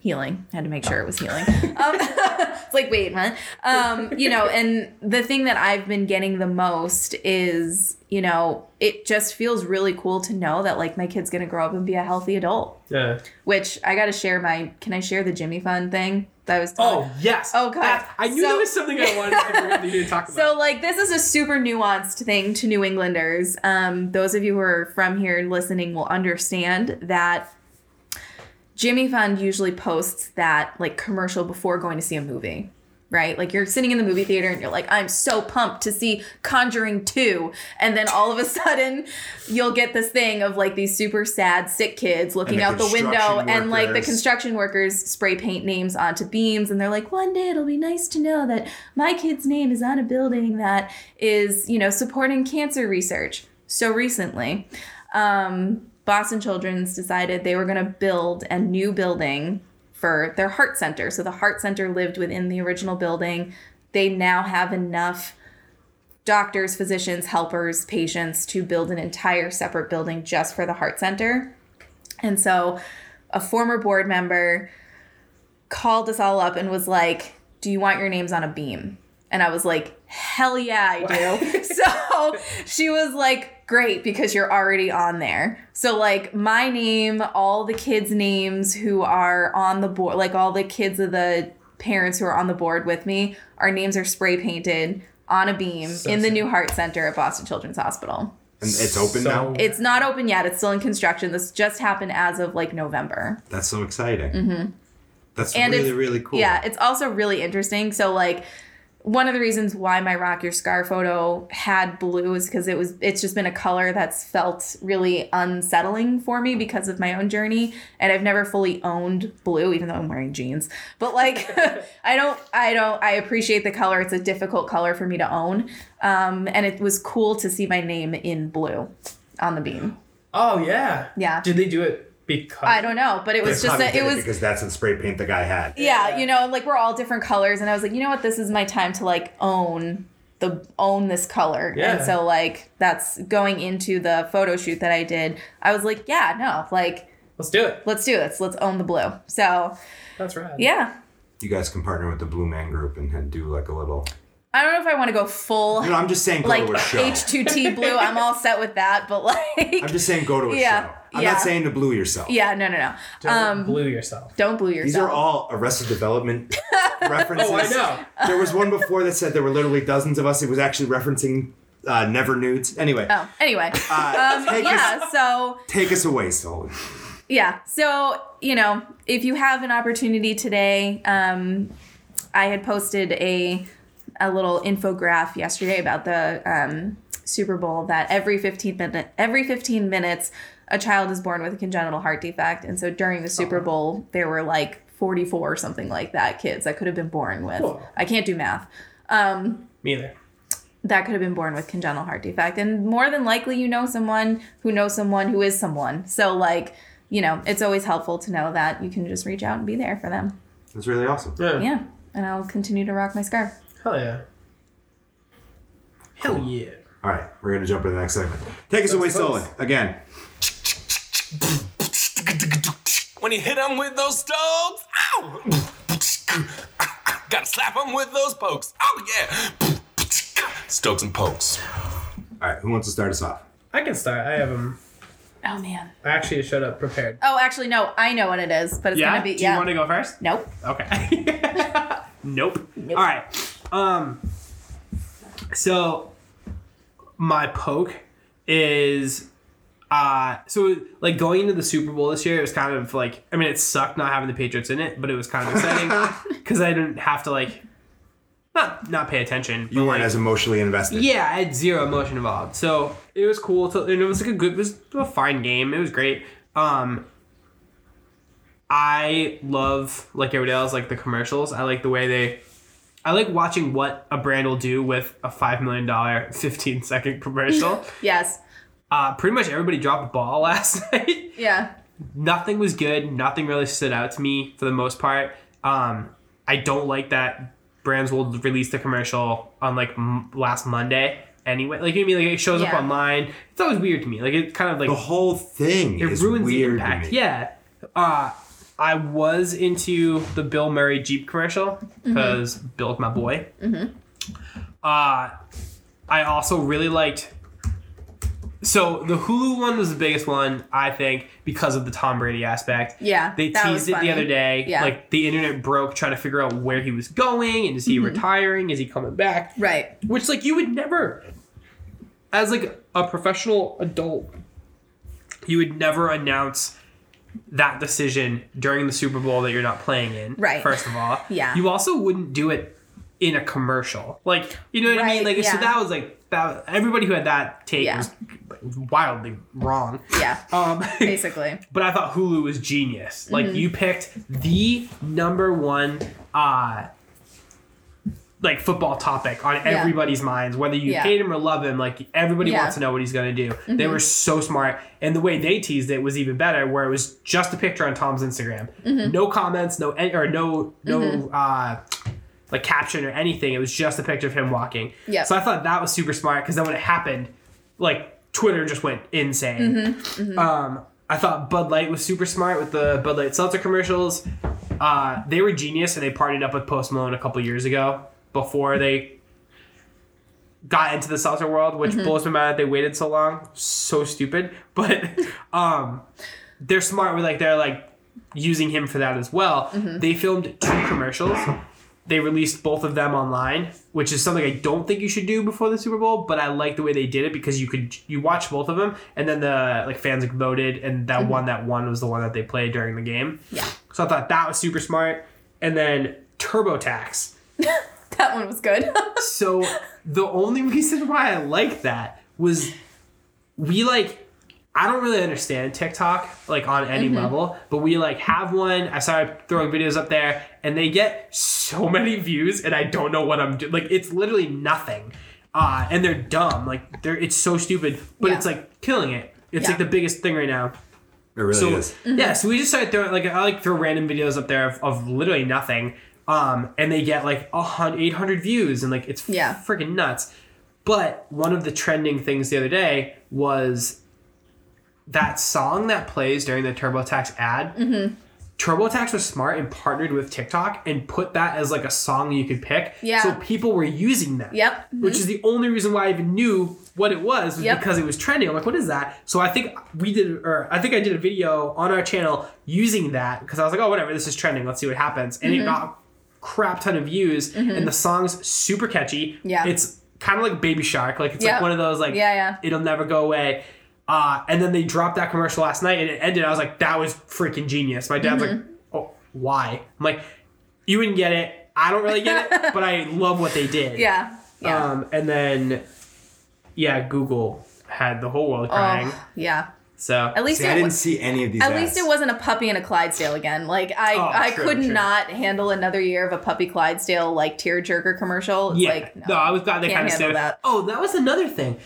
Healing. I had to make sure it was healing. Um, it's like, wait, what? Um, you know, and the thing that I've been getting the most is, you know, it just feels really cool to know that like my kid's gonna grow up and be a healthy adult. Yeah. Which I gotta share my can I share the Jimmy Fund thing that I was Oh yes. Oh, God. I knew So- there was something I wanted to, you to talk about. So, like, this is a super nuanced thing to New Englanders. Um, those of you who are from here listening will understand that Jimmy Fund usually posts that, like, commercial before going to see a movie, right? Like, you're sitting in the movie theater and you're like, I'm so pumped to see Conjuring 2. And then all of a sudden, you'll get this thing of, like, these super sad, sick kids looking the out the window construction and, like, the construction workers spray paint names onto beams and they're like one day it'll be nice to know that my kid's name is on a building that is you know supporting cancer research so recently um, boston children's decided they were going to build a new building for their heart center so the heart center lived within the original building they now have enough doctors physicians helpers patients to build an entire separate building just for the heart center and so a former board member called us all up and was like, Do you want your names on a beam? And I was like, Hell yeah, I do. so she was like, Great, because you're already on there. So, like, my name, all the kids' names who are on the board, like, all the kids of the parents who are on the board with me, our names are spray painted on a beam So in the new heart center at Boston Children's Hospital. and it's open So- now. It's not open yet. It's still in construction. This just happened as of like November. That's so exciting. Mm-hmm. That's And really really cool. Yeah, it's also really interesting. So like one of the reasons why my rock your scar photo had blue is because it was it's just been a color that's felt really unsettling for me because of my own journey and I've never fully owned blue even though I'm wearing jeans. But like I don't I don't I appreciate the color. It's a difficult color for me to own. Um and it was cool to see my name in blue on the beam. oh yeah. Yeah. Did they do it because? I don't know, but it was just that it was because that's the spray paint the guy had. yeah, Yeah. you know, like we're all different colors, and I was like, you know what, this is my time to like own the own this color, Yeah. and so like that's going into the photo shoot that I did. I was like, yeah, no, like Let's do it. let's do this, let's own the blue. So That's right. yeah, You guys can partner with the Blue Man Group and and do like a little. I don't know if I want to go full No, I'm just saying go like to a show. H two T blue. I'm all set with that, but like I'm just saying go to a Yeah, show. I'm yeah. not saying to blue yourself. yeah, no, no, no. Don't Um, blue yourself. don't blue yourself. These are all Arrested Development references. Oh, I know. There was one before that said there were literally dozens of us. It was actually referencing uh, Never Nudes. Anyway, Oh, anyway. uh, Um, take, yeah, us, so take us away, Stolen. yeah so you know if you have an opportunity today um i had posted a a little infograph yesterday about the um super bowl that every 15 minute every 15 minutes a child is born with a congenital heart defect. And so during the super bowl there were like 44 or something like that kids that could have been born with. Cool. i can't do math. Um Me either. that could have been born with congenital heart defect. And more than likely you know someone who knows someone who is someone. So like you know it's always helpful to know that you can just reach out and be there for them. That's really awesome. Yeah. yeah. And i'll continue to rock my scarf Hell yeah. Hell yeah. All right, we're gonna jump to the next segment. Take us away, Stolen. Again. When you hit them with those stones, ow! Gotta slap them with those pokes. Oh yeah! Stokes and pokes. All right, who wants to start us off? I can start. I have them. oh man I actually showed up prepared. oh actually no i know what it is but it's yeah. gonna be Do yeah you want to go first? nope Okay. nope. Nope. All right. Um. So, my poke is, uh, so like going into the Super Bowl this year, it was kind of like, I mean, it sucked not having the Patriots in it, but it was kind of exciting because I didn't have to like, not not pay attention. You weren't like, as emotionally invested. yeah, I had zero emotion involved. So it was cool. To, and it was like a good, it was a fine game. It was great. Um, I love like everybody else, like the commercials. I like the way they. I like watching what a brand will do with a five million dollar, fifteen second commercial. Yes. uh, pretty much everybody dropped the ball last night. Yeah. Nothing was good. Nothing really stood out to me for the most part. Um, I don't like that brands will release the commercial on like m- last Monday anyway. Like you know what I mean, like it shows up Yeah. online. It's always weird to me. Like it kind of like The whole thing it is ruins the impact. to me. Yeah. Uh, I was into the Bill Murray Jeep commercial because Bill's my boy. Mm-hmm. Uh, I also really liked. So the Hulu one was the biggest one, I think, because of the Tom Brady aspect. Yeah, They teased it funny. the other day. Yeah. Like the internet broke trying to figure out where he was going and is he retiring? Is he coming back? Right. which like you would never as like a professional adult you would never announce that decision during the super bowl that you're not playing in Right. first of all Yeah. you also wouldn't do it in a commercial like you know what i mean Right, like so that was like that everybody who had that take Yeah. was wildly wrong Yeah. um Basically. but I thought Hulu was genius. Like Mm-hmm. you picked the number one uh like football topic on everybody's minds, whether you Yeah. hate him or love him, like everybody Yeah. Mm-hmm. wants to know what he's gonna do. They were so smart. And the way they teased it was even better, where it was just a picture on Tom's Instagram. Mm-hmm. No comments, no or no no uh like caption or anything. It was just a picture of him walking. Yep. So I thought that was super smart because then when it happened, like Twitter just went insane. Mm-hmm. Um, I thought Bud Light was super smart with the Bud Light seltzer commercials. Uh, they were genius and they partied up with Post Malone a couple years ago before they got into the seltzer world, which Mm-hmm. blows my mind that they waited so long. So stupid. But um, they're smart with like they're like using him for that as well. Mm-hmm. They filmed two commercials. They released both of them online, which is something I don't think you should do before the Super Bowl. But I like the way they did it because you could you watch both of them, and then the like fans voted, and that one that won was the one that they played during the game. Mm-hmm. Yeah. So I thought that was super smart. And then TurboTax. That one was good. So the only reason why I like that was we like I don't really understand TikTok like on any level, but we like have one. I started throwing videos up there, and they get so many views, and I don't know what I'm doing. Like it's literally nothing, uh, and they're dumb. Like they're it's so stupid, but Yeah. it's like killing it. It's Yeah. like the biggest thing right now. It really So is. yeah, so we just started throwing like I like throw random videos up there of, of literally nothing, um, and they get like a hundred, eight hundred views, and like it's Yeah. freaking nuts. But one of the trending things the other day was that song that plays during the TurboTax ad. Mm-hmm. TurboTax was smart and partnered with TikTok and put that as like a song you could pick. Yeah. So people were using that. Yep. Which is the only reason why I even knew what it was, was Yep. because it was trending. I'm like, what is that? So I think we did, or I think I did a video on our channel using that because I was like, oh, whatever, this is trending. Let's see what happens. And Mm-hmm. it got crap ton of views, and the song's super catchy. Yeah. It's kind of like Baby Shark. Like it's Yep. like one of those like Yeah, yeah. it'll never go away. Uh, and then they dropped that commercial last night, and it ended. I was like, that was freaking genius. My dad's Mm-hmm. like, oh, why? I'm like, you wouldn't get it. I don't really get it, but I love what they did. yeah. Yeah. Um, and then, yeah, Google had the whole world crying. oh, yeah. So At least See, I didn't was, see any of these. at ads. least it wasn't a puppy and a Clydesdale again. Like I, Oh, I true, could true. not handle another year of a puppy Clydesdale like tearjerker commercial. It's yeah, like no. I was glad they kind of said that. Oh, that was another thing.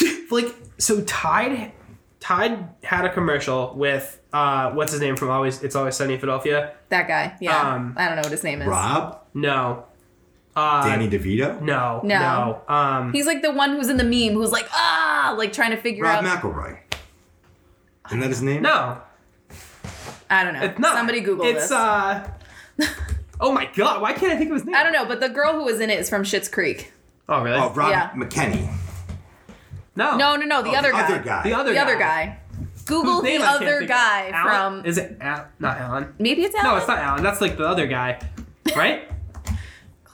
like, so Tide, Tide had a commercial with uh, what's his name from Always It's Always Sunny in Philadelphia. that guy. Yeah. Um, I don't know what his name is. Rob, No, uh, Danny DeVito, No, No. no. Um, He's like the one who's in the meme who's like ah, like trying to figure out. Rob out. McElroy. Isn't that his name? no, I don't know. it's not. Somebody Google it's, this. uh. oh my god! Why can't I think of his name? I don't know, but the girl who was in it is from Schitt's Creek. Oh really? Oh, Rob Yeah. McKenney. no, No, no, no, the Oh, other guy. Other guy. The other The guy. other guy. Google Whose the name I can't other think of. guy Alan? from. Is it Al- not Alan? maybe it's Alan. No, it's not Alan. That's like the other guy. right?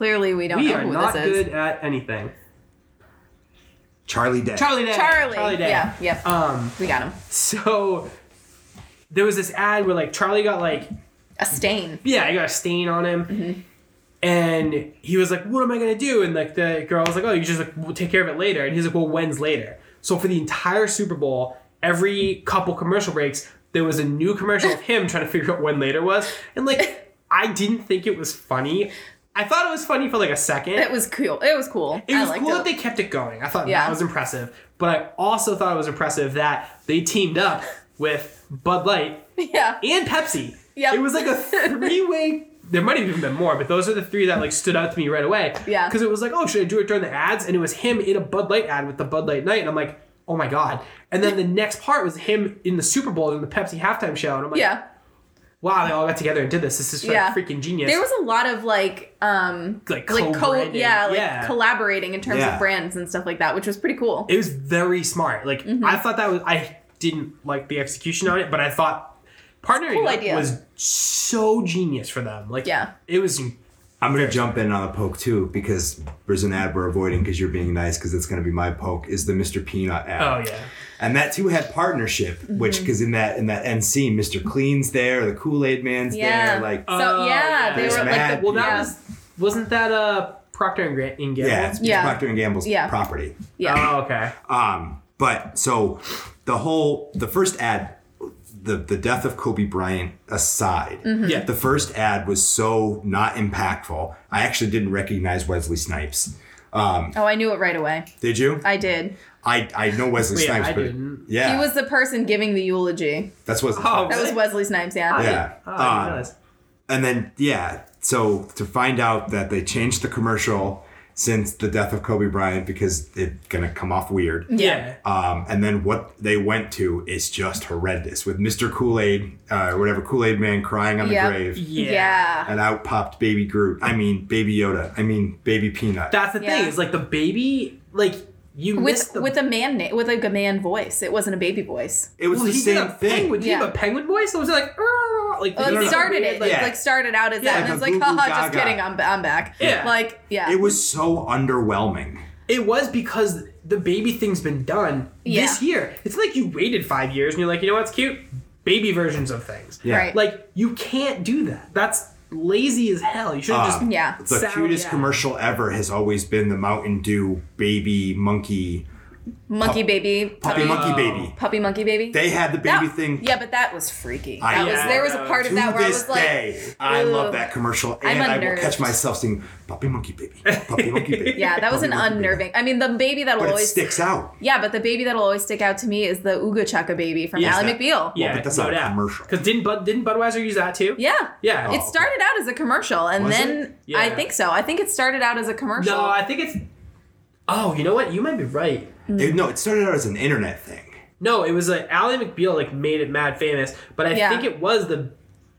Clearly, we don't we know are who not this is. good at anything. Charlie Day. Charlie Day. Charlie. Charlie Day. Yeah. Yep. Um. we got him. So there was this ad where like Charlie got like A stain. yeah, he got a stain on him. Mm-hmm. And he was like, "What am I gonna do?" And like the girl was like, "Oh, you just like we'll take care of it later." And he's like, "Well, when's later?" So for the entire Super Bowl, every couple commercial breaks, there was a new commercial of him trying to figure out when later was. And like, I didn't think it was funny. I thought it was funny for like a second. It was cool. It was cool. It I was cool it. that they kept it going. I thought Yeah. that was impressive. But I also thought it was impressive that they teamed up with Bud Light yeah. and Pepsi. Yep. It was like a three way. There might have even been more, but those are the three that like stood out to me right away. Yeah. Because it was like, oh, should I do it during the ads? And it was him in a Bud Light ad with the Bud Light Night, and I'm like, oh my god. And then the next part was him in the Super Bowl in the Pepsi halftime show, and I'm like, Yeah. Wow, they all got together and did this. This is like Yeah. freaking genius. There was a lot of like um like like co yeah, like yeah. collaborating in terms Yeah. of brands and stuff like that, which was pretty cool. it was very smart. Like Mm-hmm. I thought that was I didn't like the execution on it, but I thought partnering cool idea. was so genius for them. Like Yeah. it was I'm gonna jump in on a poke too because there's an ad we're avoiding because you're being nice because it's gonna be my poke is the Mr. Peanut ad. oh yeah. And that too had partnership, Mm-hmm. which because in that in that end scene, Mr. Clean's there, the Kool Aid Man's Yeah. there, like So Oh, yeah, yeah. they There's were like Mad the, Well, that yeah. was wasn't that a Procter and Gra- and Gamble? yeah, it's Yeah. Procter and Gamble's Yeah. property. yeah. Oh okay. Um, but so the whole the first ad, the the death of Kobe Bryant aside, Mm-hmm. Yeah. the first ad was so not impactful. I actually didn't recognize Wesley Snipes. Um, Oh, I knew it right away. did you? I did. I I know Wesley Wait, Snipes, I but didn't. yeah, He was the person giving the eulogy. that's Wesley. Oh, Snipes. That was Really? Wesley Snipes, yeah. Yeah. Oh, I didn't Um, realize. And then yeah, so to find out that they changed the commercial since the death of Kobe Bryant because it's gonna come off weird. Yeah. Um, and then what they went to is just horrendous with Mr. Kool Aid, uh, whatever Kool Aid Man crying on the grave, Yeah. Yeah. and out popped Baby Groot. I mean Baby Yoda. I mean Baby Peanut. That's the thing. It's like the baby, like you missed With the. with a man na- with like a man voice. It wasn't a baby voice. it was well, the he same did a thing. penguin. Did he have a penguin voice? Or was it like, like Well, it started it like, Yeah. like started out as Yeah, that, and like it's like, goo goo haha, just kidding, I'm I'm back. Yeah. Like yeah. It was so underwhelming. It was because the baby thing's been done this year. It's like you waited five years and you're like, you know what's cute? Baby versions of things. Yeah. Right. Like you can't do that. That's lazy as hell. You should have Uh, just Yeah. The Sound- cutest yeah. commercial ever has always been the Mountain Dew baby monkey monkey baby. puppy Oh. monkey baby. Puppy monkey baby. They had the baby That- thing. Yeah, but that was freaky. I That was know. there was a part of that where I was like, day, I love that commercial, I'm and I will catch myself singing "Puppy Monkey Baby," "Puppy Monkey Baby." yeah, that was an Monkey Baby. unnerving. I mean, the baby that'll But always sticks out. yeah, but the baby that'll always stick out to me is the Ooga Chaka baby from Yes, Ally McBeal. yeah, but that's no not a commercial. Because didn't Bud didn't Budweiser use that too? Yeah. Yeah. Oh. It started out as a commercial, and Was then? Yeah. I think so. I think it started out as a commercial. No, I think it's. Oh, you know what? You might be right. It- no, it started out as an internet thing. No, it was like Ally McBeal like made it mad famous, but I Yeah. think it was the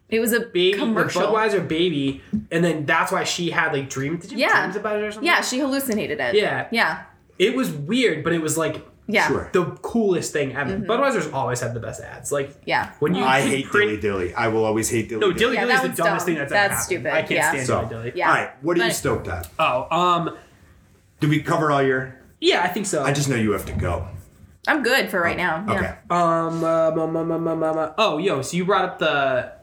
it was a baby, commercial. the Budweiser baby, and then that's why she had like dreams. Did you have Yeah. dreams about it or something? Yeah, she hallucinated it. Yeah. Yeah. It was weird, but it was like Yeah. Sure. the coolest thing ever. Mm-hmm. Budweiser's always had the best ads. Like Yeah. when you I hate print- Dilly Dilly. I will always hate Dilly No, Dilly. Dilly Yeah, Dilly is the dumbest dumb. thing that's ever happened. That's stupid, I can't yeah. stand So, Dilly Dilly. Yeah. all right, what are you stoked at? Oh, um, Did we cover all your? Yeah, I think so. I just know you have to go. I'm good for right now. Yeah. Okay. um, um, um, um, um, um, um, oh, yo, so you brought up the.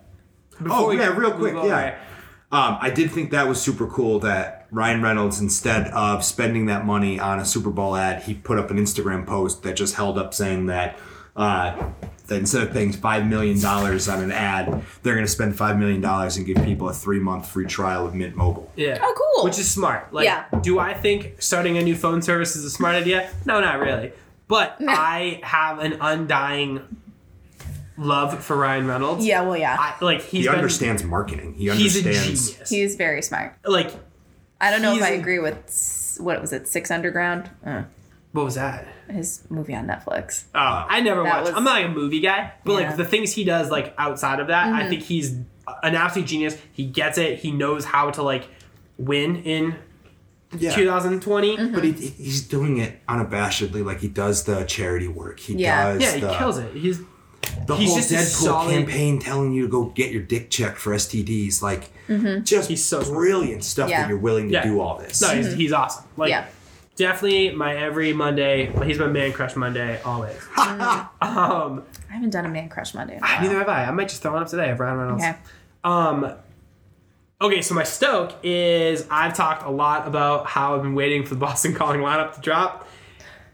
before Oh we yeah, real move quick, on, yeah. Um, I did think that was super cool that Ryan Reynolds, instead of spending that money on a Super Bowl ad, he put up an Instagram post that just held up saying that uh, that instead of paying five million dollars on an ad, they're going to spend five million dollars and give people a three month free trial of Mint Mobile. Yeah. Oh, cool. Which is smart. Like, Yeah. do I think starting a new phone service is a smart idea? No, not really. But I have an undying love for Ryan Reynolds. Yeah, well, yeah. I, like he's He been- understands marketing. He He's a understands. genius. He's very smart. like, I don't know if I agree with what was it, Six Underground? Uh, what was that? his movie on Netflix. Oh, I never That watched. was- I'm not like a movie guy, but Yeah. like the things he does, like outside of that, I mm-hmm. think he's an absolute genius. He gets it. He knows how to like win in Yeah. 2020. Mm-hmm. But he, he's doing it unabashedly, like he does the charity work. He Yeah. does. Yeah, he the, kills it. He's The He's whole just a Deadpool solid- campaign telling you to go get your dick checked for STDs, like mm-hmm. just He's so smart. brilliant stuff Yeah. that you're willing to Yeah. do all this. No, he's, he's awesome. Like, Yeah. Definitely my every Monday. He's my man crush Monday always. um, I haven't done a man crush Monday. In a while. neither have I. I might just throw one up today. Ryan Reynolds. Okay. Um, okay, so my stoke is I've talked a lot about how I've been waiting for the Boston Calling lineup to drop,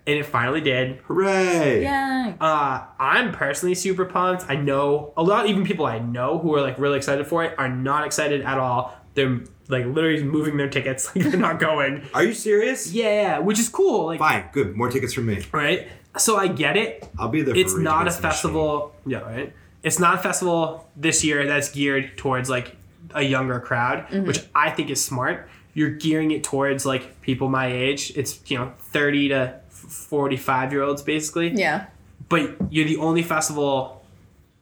and it finally did. Hooray! Yeah. Uh, I'm personally super pumped. I know a lot, even people I know who are like really excited for it are not excited at all. They're like literally moving their tickets, like they're not going. Are you serious? Yeah, which is cool. Like, Fine, good. More tickets for me. right? So I get it. I'll be there. For It's Rage not a Against the Machine. festival. Yeah, right. It's not a festival this year that's geared towards like a younger crowd, mm-hmm. which I think is smart. You're gearing it towards like people my age. It's you know thirty to forty five year olds basically. Yeah. But you're the only festival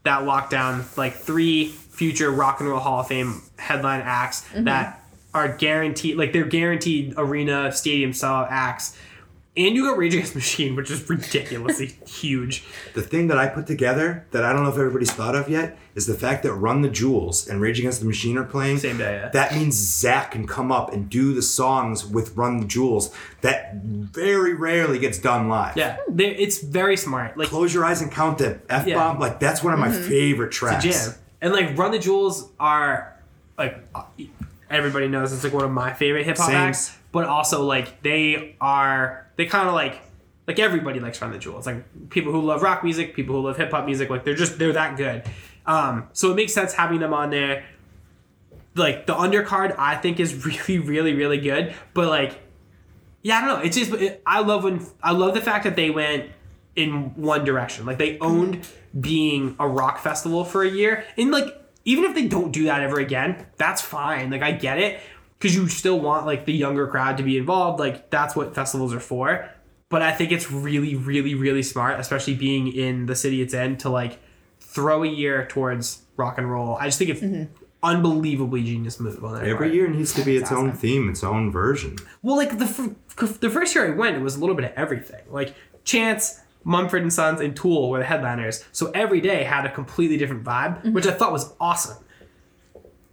that locked down like three future Rock and Roll Hall of Fame headline acts mm-hmm. that are guaranteed, like they're guaranteed arena stadium style acts. And you got Rage Against the Machine, which is ridiculously huge. The thing that I put together that I don't know if everybody's thought of yet is the fact that Run the Jewels and Rage Against the Machine are playing. Same day, yeah. That means Zach can come up and do the songs with Run the Jewels that very rarely gets done live. Yeah, it's very smart. Like Close your eyes and count the F bomb. Yeah. Like that's one of my mm-hmm. favorite tracks. jam, and like Run the Jewels are like everybody knows it's like one of my favorite hip hop acts. But also like they are they kind of like like everybody likes Run the Jewels. Like people who love rock music, people who love hip hop music. Like they're just they're that good. Um, so it makes sense having them on there. Like the undercard, I think is really really really good. But like yeah, I don't know. It's just it, I love when I love the fact that they went in one direction. Like they owned being a rock festival for a year, and like even if they don't do that ever again, that's fine. Like I get it because you still want like the younger crowd to be involved. Like that's what festivals are for. But I think it's really, really, really smart, especially being in the city it's in, to like throw a year towards rock and roll. I just think it's mm-hmm. unbelievably genius move on that. Every part. year needs to be its own theme, its own version. Well, like the f- the first year I went, it was a little bit of everything. Like Chance, Mumford and Sons, and Tool were the headliners, so every day had a completely different vibe, mm-hmm. which I thought was awesome.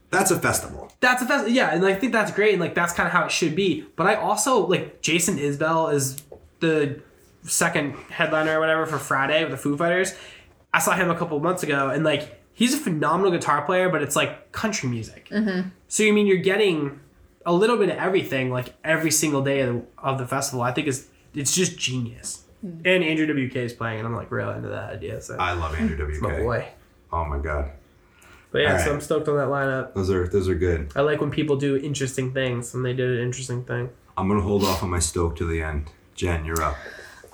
That's a festival. That's a festival. yeah, and I think that's great, and like that's kind of how it should be. But I also like Jason Isbell is the second headliner or whatever for Friday with the Foo Fighters. I saw him a couple of months ago, and like he's a phenomenal guitar player, but it's like country music. Mm-hmm. So you mean you're getting a little bit of everything, like every single day of the, of the festival. I think is it's just genius. And Andrew WK is playing, and I'm like real into that idea. So I love Andrew WK. my boy. Oh my god, But yeah, All so right. I'm stoked on that lineup. those are those are good. I like when people do interesting things, and they did an interesting thing. I'm gonna hold off on my stoke to the end. Jenn, you're up.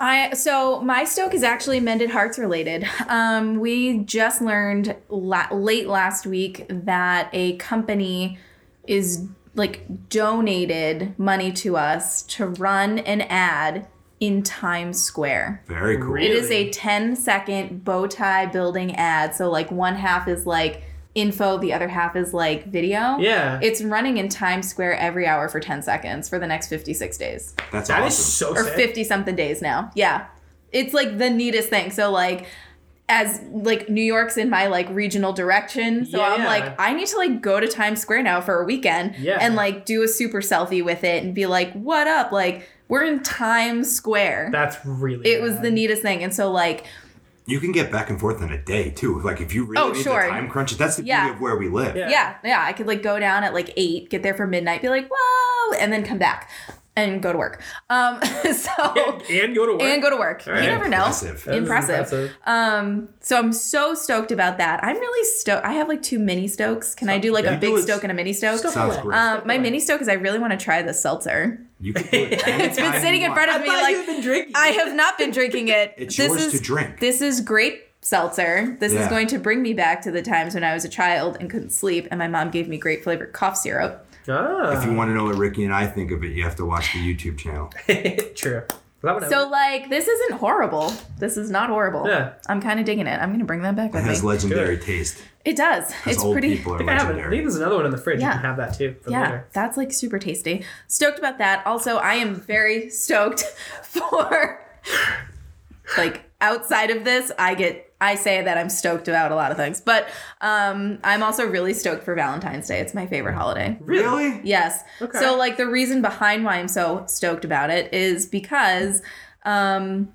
I so my stoke is actually mended hearts related. Um, we just learned la- late last week that a company is like donated money to us to run an ad in Times Square. Very cool. Really? It is a 10 second bow tie building ad. So like one half is like info, the other half is like video. Yeah. It's running in Times Square every hour for 10 seconds for the next 56 days That's That awesome. is so or 50 something days now. Yeah. It's like the neatest thing. So like as like New York's in my like regional direction. So I'm Yeah. like I need to like go to Times Square now for a weekend Yeah. and like do a super selfie with it and be like, "What up?" Like we're in Times Square. That's really. it was the neatest thing. And so like You can get back and forth in a day too. Like if you really Oh, need sure. the time crunch, that's the Yeah. beauty of where we live. Yeah. yeah, yeah, I could like go down at like 8, get there for midnight, be like, "Whoa," and then come back and go to work. Um so and go to work. and go to work. right. You never know. Impressive. That is Impressive. Um, so I'm so stoked about that. I'm really stoked. I have like two mini stokes. Can I do like Yeah, a big stoke and a mini stoke? Sounds great. Um, my mini stoke is I really want to try the seltzer. you can do it. It's been sitting in front of I me like you've been drinking. I have not been drinking it. It's this yours is, to drink. This is grape seltzer. This is going to bring me back to the times when I was a child and couldn't sleep, and my mom gave me grape flavored cough syrup. Ah, If you want to know what Ricky and I think of it, you have to watch the YouTube channel. true. So like, this isn't horrible. This is not horrible. Yeah. I'm kind of digging it. I'm gonna bring that back It with has me. legendary taste. It does. Because It's old pretty. people are I think I have it. I think there's another one in the fridge. Yeah. You can have that too for Yeah, later. that's like super tasty. Stoked about that. Also, I am very stoked for like outside of this, I get I say that I'm stoked about a lot of things. But um I'm also really stoked for Valentine's Day. It's my favorite holiday. Really? Yes. Okay. So like the reason behind why I'm so stoked about it is because um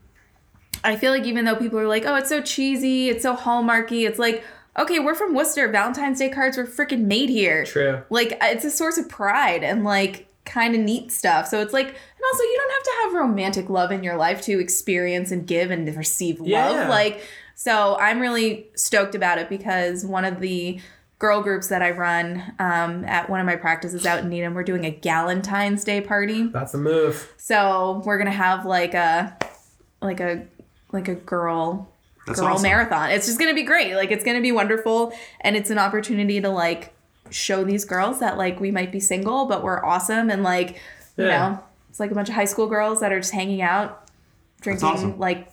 I feel like even though people are like, "Oh, it's so cheesy, it's so hallmarky." It's like, "Okay, we're from Worcester. Valentine's Day cards were freaking made here." True. Like it's a source of pride and like kind of neat stuff. So it's like and also you don't have to have romantic love in your life to experience and give and receive love. Yeah. Like so I'm really stoked about it because one of the girl groups that I run um, at one of my practices out in Needham, we're doing a Galentine's Day party. That's a move. So we're gonna have like a like a like a girl That's girl awesome. marathon. It's just gonna be great. Like it's gonna be wonderful, and it's an opportunity to like show these girls that like we might be single, but we're awesome, and like you Yeah. know, it's like a bunch of high school girls that are just hanging out, drinking awesome. like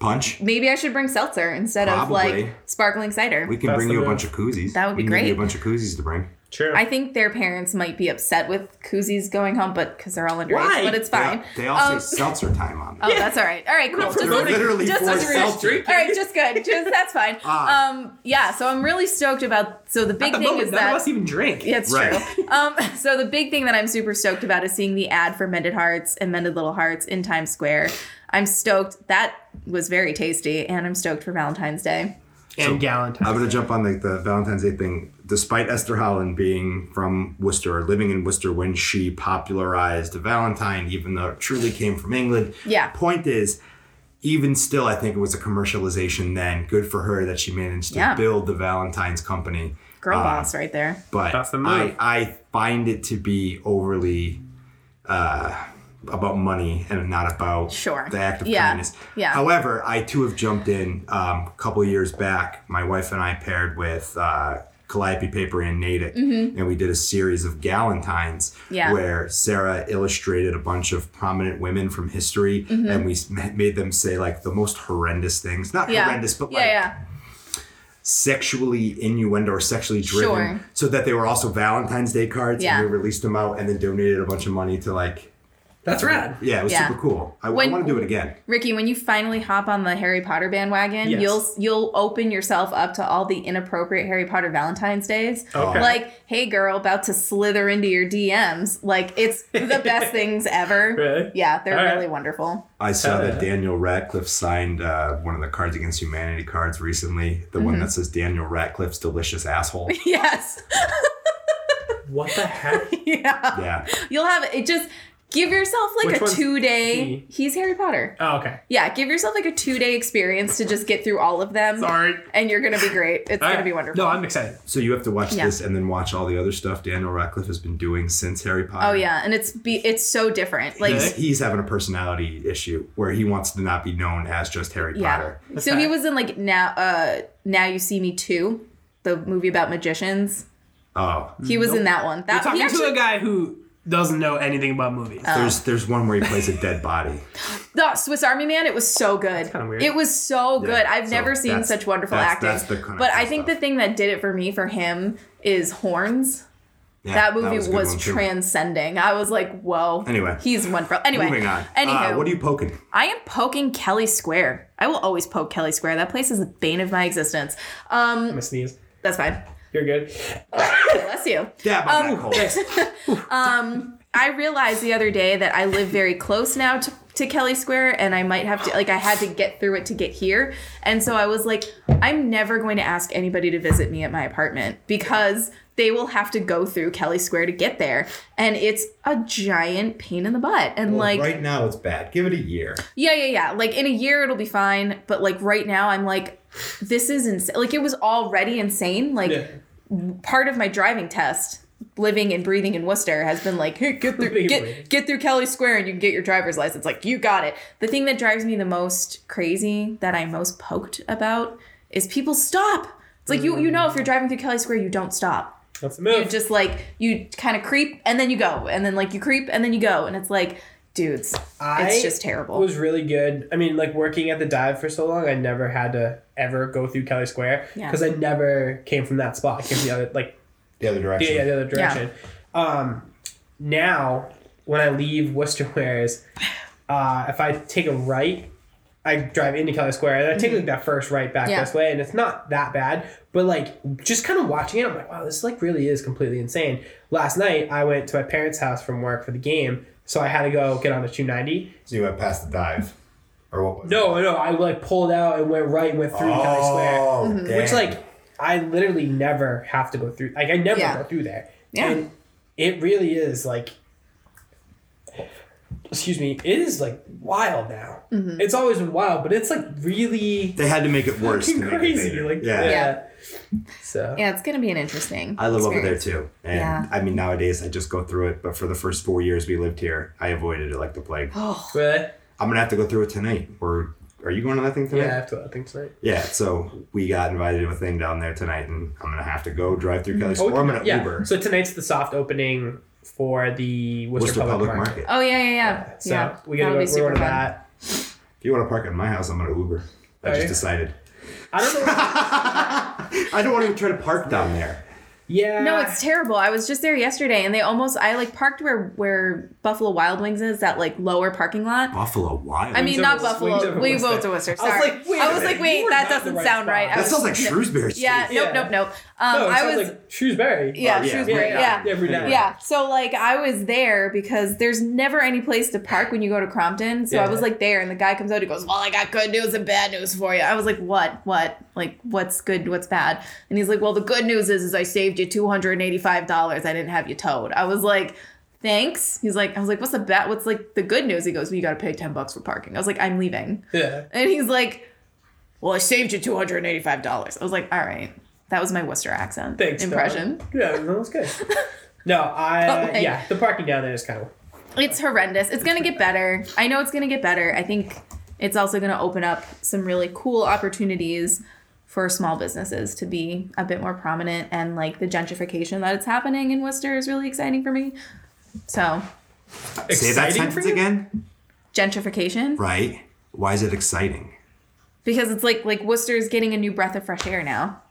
Punch. maybe I should bring seltzer instead of like sparkling cider. We can That's bring you a bunch of koozies. That would be we can give you great. a bunch of koozies to bring. True. I think their parents might be upset with koozies going home, but because they're all underage, Why? but it's fine. They, they all Um, say seltzer time on them. Oh, that's all right. All right, cool. Just Literally just for as seltzer. All right, just good. Just that's fine. Ah. Um, yeah. So I'm really stoked about. So the big At the thing moment, is none of that us even drink. yeah, it's Right. true. Um, so the big thing that I'm super stoked about is seeing the ad for Mended Hearts and Mended Little Hearts in Times Square. I'm stoked. That was very tasty, and I'm stoked for Valentine's Day. And Galentine. I'm gonna jump on like the Valentine's Day thing. Despite Esther Howland being from Worcester or living in Worcester when she popularized Valentine, even though it truly came from England. Yeah. Point is, even still, I think it was a commercialization then. Good for her that she managed to Yeah. build the Valentine's company. Girl Uh, boss, right there. But That's the I, move. I find it to be overly uh, about money and not about Sure. the act of Yeah. kindness. Yeah. However, I too have jumped in um, a couple of years back. My wife and I paired with uh, Calliope Paper and Natick, and we did a series of Galentines Mm-hmm. Yeah. where Sarah illustrated a bunch of prominent women from history, and we made them say like the most horrendous things. Not Mm-hmm. Yeah. horrendous, but yeah, like yeah. sexually innuendo or sexually driven Sure. so that they were also valentine's day cards Yeah. and we released them out and then donated a bunch of money to like That's rad. yeah it was Yeah. super cool i, When- want to do it again Ricky, when you finally hop on the Harry Potter bandwagon, Yes. you'll you'll open yourself up to all the inappropriate Harry Potter Valentine's days. Okay. Like, hey girl, about to slither into your DMs. Like, it's the best things ever. Really? Yeah, they're All right. really wonderful. i saw that daniel radcliffe signed uh, one of the cards against humanity cards recently the Mm-hmm. one that says daniel radcliffe's delicious asshole Yes. What the heck? yeah. yeah You'll have it just give yourself like Which a two day he? he's Harry Potter. Oh, okay. Yeah, give yourself like a two day experience to just get through all of them. Sorry. And you're gonna be great. It's gonna be wonderful. No, I'm excited. so you have to watch Yeah. this and then watch all the other stuff daniel radcliffe has been doing since harry potter Oh yeah, and it's be it's so different. Like He's, he's having a personality issue where he wants to not be known as just Harry Yeah. Potter. So he was in like now uh now you see me too, the movie about magicians. Oh, He was in that one. We're That talking he actually to a guy who doesn't know anything about movies. there's there's one where he plays a dead body. the Swiss Army Man. It was so good. kinda weird. It was so good. Yeah, I've so never seen such wonderful that's- acting. that's the kind of but I think stuff. the thing that did it for me for him is Horns. Yeah, that movie was was, a good one, too. transcending. I was like, whoa. Anyway. he's one wonderful. Anyway, Moving on. Anywho, Uh, what are you poking? I am poking Kelly Square. I will always poke Kelly Square. That place is the bane of my existence. Um, I'm gonna sneeze. that's fine. You're good. Bless you. Dab Um, on that cold. I realized the other day that I live very close now to, to Kelly Square, and I might have to, like, I had to get through it to get here. And so I was like, I'm never going to ask anybody to visit me at my apartment because they will have to go through Kelly Square to get there. And it's a giant pain in the butt. And, like, right now it's bad. Give it a year. yeah, yeah, yeah. Like, in a year, it'll be fine. But, like, right now, I'm like, this is insane. Like, it was already insane. Like, Yeah. part of my driving test living and breathing in Worcester has been like, hey, get through get, get through Kelly Square and you can get your driver's license. Like, you got it. The thing that drives me the most crazy that I'm most poked about is people stop. It's like you you mm. know if you're driving through Kelly Square, you don't stop. That's the You just like you kind of creep and then you go. And then like you creep and then you go. And it's like, dudes, I it's just terrible. It was really good. I mean, like working at the dive for so long, I never had to ever go through Kelly Square Yeah. because I never came from that spot. I came from the other, like The other direction. yeah, the other direction. Um, now when I leave Worcester Wares, uh, if I take a right I drive into Kelly Square and I take like that first right back. Yeah. this way, and it's not that bad. But like just kind of watching it, I'm like, wow, this like really is completely insane. Last night I went to my parents' house from work for the game, so I had to go get on the 290. So you went past the dive, or what was No, no, I like pulled out and went right, and went it? through Kelly Square. Oh, Mm-hmm. damn. which like I literally never have to go through. Like I never Yeah. go through there. Yeah. And it really is like excuse me, it is like wild now. Mm-hmm. It's always been wild, but it's like really they had to make it worse. To fucking it crazy. Like yeah. yeah. So Yeah, it's gonna be an interesting. I live over there too, and Yeah. I mean nowadays I just go through it. But for the first four years we lived here, I avoided it like the plague. Oh, really? I'm gonna have to go through it tonight. Or are you going to that thing tonight? Yeah, I have to I think tonight. Yeah, so we got invited to a thing down there tonight, and I'm gonna have to go drive through Kelly Oh, Square. I'm gonna yeah. Uber. So tonight's the soft opening for the Worcester, Worcester Public, Public Market. Market. oh yeah, yeah, yeah. So yeah. we gotta That'll go be we're going to that. If you want to park at my house, I'm gonna Uber. I Oh, just yeah? decided. I don't know. I don't want to even try to park down there. Yeah. No, it's terrible. I was just there yesterday, and they almost I like parked where where Buffalo Wild Wings is, that like lower parking lot. Buffalo Wild. I mean, not over- Buffalo. We Worcester. moved to Worcester. I was Sorry. like, wait a I was like, wait, that doesn't right sound right. I that was, sounds like Shrewsbury Street. yeah, nope, nope, nope. Um, no, it I was. like Shrewsbury. yeah, Oh, yeah. Shrewsbury. Yeah, Yeah. yeah. Every day. Yeah, so like I was there because there's never any place to park when you go to Crompton. So I was like there, and the guy comes out. He goes, "Well, I got good news and bad news for you." I was like, "What? What? Like, what's good? What's bad?" And he's like, "Well, the good news is, is I saved you two hundred and eighty-five dollars. I didn't have you towed." I was like. Thanks. He's like, I was like, what's the bet? What's like the good news? He goes, well, you got to pay ten bucks for parking. I was like, I'm leaving. Yeah. And he's like, well, I saved you two hundred and eighty-five dollars. I was like, all right, that was my Worcester accent Thanks. impression. Dog. Yeah, that was good. no, I oh, like- yeah, the parking down there is kind of It's horrendous. It's gonna get better. I know it's gonna get better. I think it's also gonna open up some really cool opportunities for small businesses to be a bit more prominent and like the gentrification that it's happening in Worcester is really exciting for me. So Say that sentence again. gentrification Right? Why is it exciting? because it's like like Worcester's getting a new breath of fresh air now.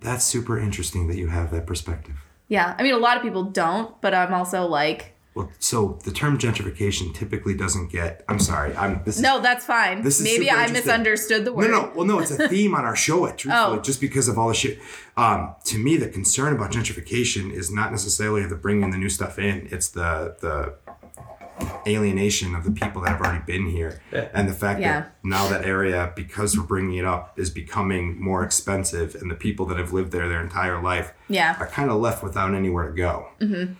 That's super interesting that you have that perspective. Yeah, I mean a lot of people don't, but I'm also like, Well, so the term gentrification typically doesn't get. I'm sorry. I'm this. no, that's fine. This Maybe super I misunderstood the word. No, no, well, no, it's a theme on our show. It truthfully, Oh. just because of all the shit. Um, to me, the concern about gentrification is not necessarily the bringing the new stuff in; it's the the alienation of the people that have already been here, Yeah. and the fact Yeah. that now that area, because we're bringing it up, is becoming more expensive, and the people that have lived there their entire life Yeah. are kind of left without anywhere to go, mm-hmm.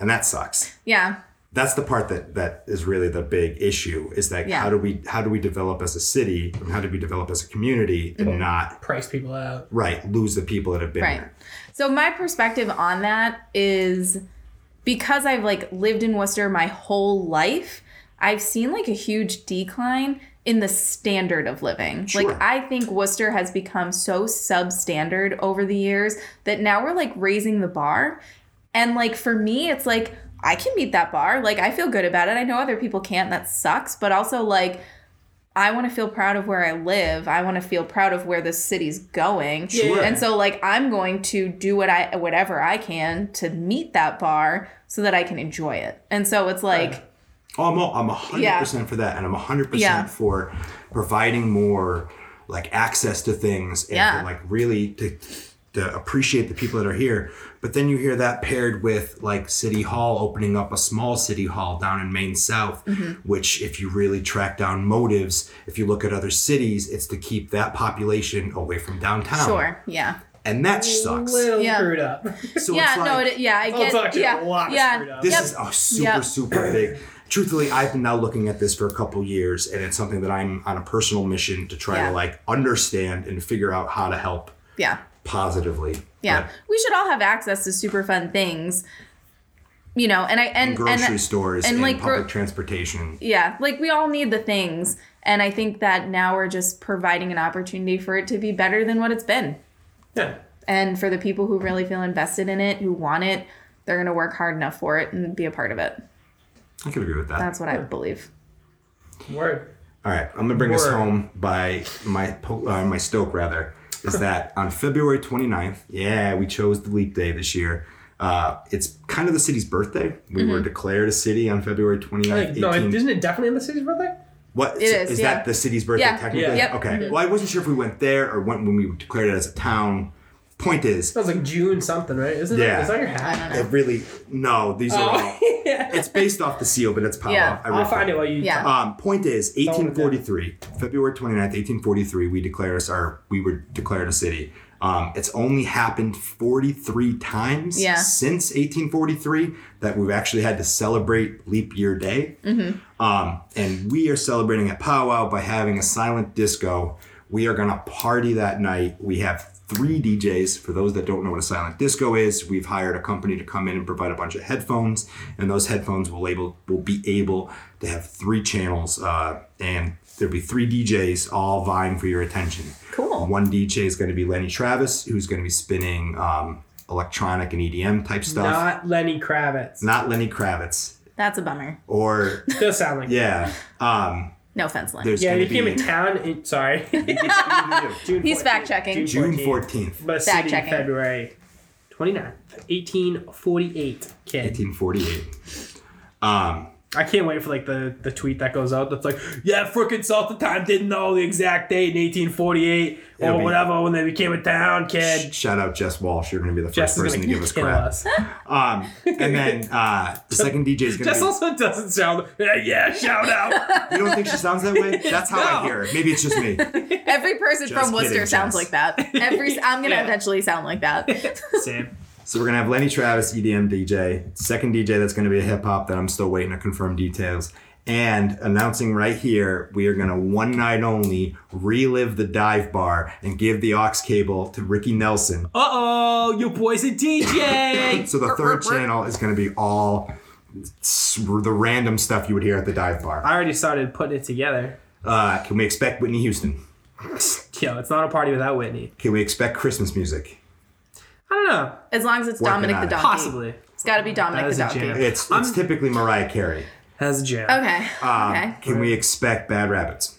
And that sucks Yeah. that's the part that that is really the big issue is that Yeah. how do we how do we develop as a city and how do we develop as a community Mm-hmm. and not price people out. right lose the people that have been Right. there So my perspective on that is because I've like lived in Worcester my whole life, I've seen like a huge decline in the standard of living. Sure. Like I think Worcester has become so substandard over the years that now we're like raising the bar. And like for me, it's like I can meet that bar. Like I feel good about it. I know other people can't. That sucks. But also like I want to feel proud of where I live. I want to feel proud of where the city's going. Sure. And so like I'm going to do what I whatever I can to meet that bar so that I can enjoy it. And so it's like oh i'm, all, I'm 100% Yeah. for that and i'm 100% Yeah. for providing more like access to things and Yeah. to, like really to to appreciate the people that are here but then you hear that paired with like city hall opening up a small city hall down in main south Mm-hmm. which if you really track down motives if you look at other cities it's to keep that population away from downtown sure. Yeah. and that sucks Little Yeah. screwed up. so yeah, it's like, no, it, yeah, I Oh, get it's actually yeah, a lot yeah, screwed up. this yep. is a super Yep. super big truthfully i've been now looking at this for a couple years and it's something that i'm on a personal mission to try Yeah. to like understand and figure out how to help yeah. positively Yeah. But We should all have access to super fun things. You know, and I and grocery and, stores and, and, like, gro- public transportation yeah, like we all need the things. And I think that now we're just providing an opportunity for it to be better than what it's been. Yeah. And for the people who really feel invested in it, who want it, they're going to work hard enough for it and be a part of it. i can agree with that That's what I believe. Word. all right i'm gonna bring us home by my uh, my stoke rather is that on february 29th yeah we chose the leap day this year uh, it's kind of the city's birthday. We Mm-hmm. were declared a city on February 29th. Like, no, isn't it definitely the city's birthday? What It is, is yeah. that the city's birthday Yeah. technically? Yeah. Yep. Okay. Well, I wasn't sure if we went there or went when we declared it as a town. Point is, Sounds like June something, right? Isn't Yeah. it? Is that your hat? it really no. These are all. Oh, yeah. It's based off the seal, but it's Powwow. Yeah. I I'll find it while you. Yeah. Um, point is, 1843, February 29th, 1843, we declared us our, we were declared a city. Um, it's only happened 43 times Yeah. since 1843 that we've actually had to celebrate leap year day. Mm-hmm. Um, and we are celebrating at Powwow by having a silent disco. We are going to party that night. We have three DJs. For those that don't know what a silent disco is, we've hired a company to come in and provide a bunch of headphones, and those headphones will able will be able to have three channels, uh, and there'll be three DJs all vying for your attention. Cool. One DJ is going to be Lenny Travis, who's going to be spinning um, electronic and EDM type stuff. Not Lenny Kravitz. Not Lenny Kravitz, That's a bummer. or Does sound like. yeah. Um, No offense, Lynn. there's Yeah, going he came in town. In, sorry. June He's 14th. fact checking. June 14th. 14th. But Fact checking. February 29th, 1848. Kid. 1848. Um, I can't wait for like the, the tweet that goes out that's like, yeah, frickin' Seltzer Time didn't know the exact date in 1848 It'll or be- whatever when they became a town, kid. shout out Jess Walsh. You're going to be the Jess first is person gonna give us kill crap. us. Um, and then uh, the second DJ is going to Jess to also doesn't sound. Yeah, yeah shout out. You don't think she sounds that way? That's how I hear it. Maybe it's just me. Every person Just from Worcester kidding, sounds Jess. like that. Every I'm gonna Yeah. eventually sound like that. Same. So we're to have Lenny Travis, EDM DJ. Second DJ that's to be a hip hop that I'm still waiting to confirm details. And announcing right here, we are to one night only relive the dive bar and give the aux cable to Ricky Nelson. Uh oh, your boy's a DJ. So the third channel is to be all the random stuff you would hear at the dive bar. I already started putting it together. Uh, can we expect Whitney Houston? Yo, it's not a party without Whitney. Can we expect Christmas music? I don't know. As long as it's Working Dominick on the it. donkey. Possibly. It's got to be Dominick That is the a donkey. jam. It's it's typically Mariah Carey. Has a jam. Okay. Um, okay. Can we expect Bad Rabbits?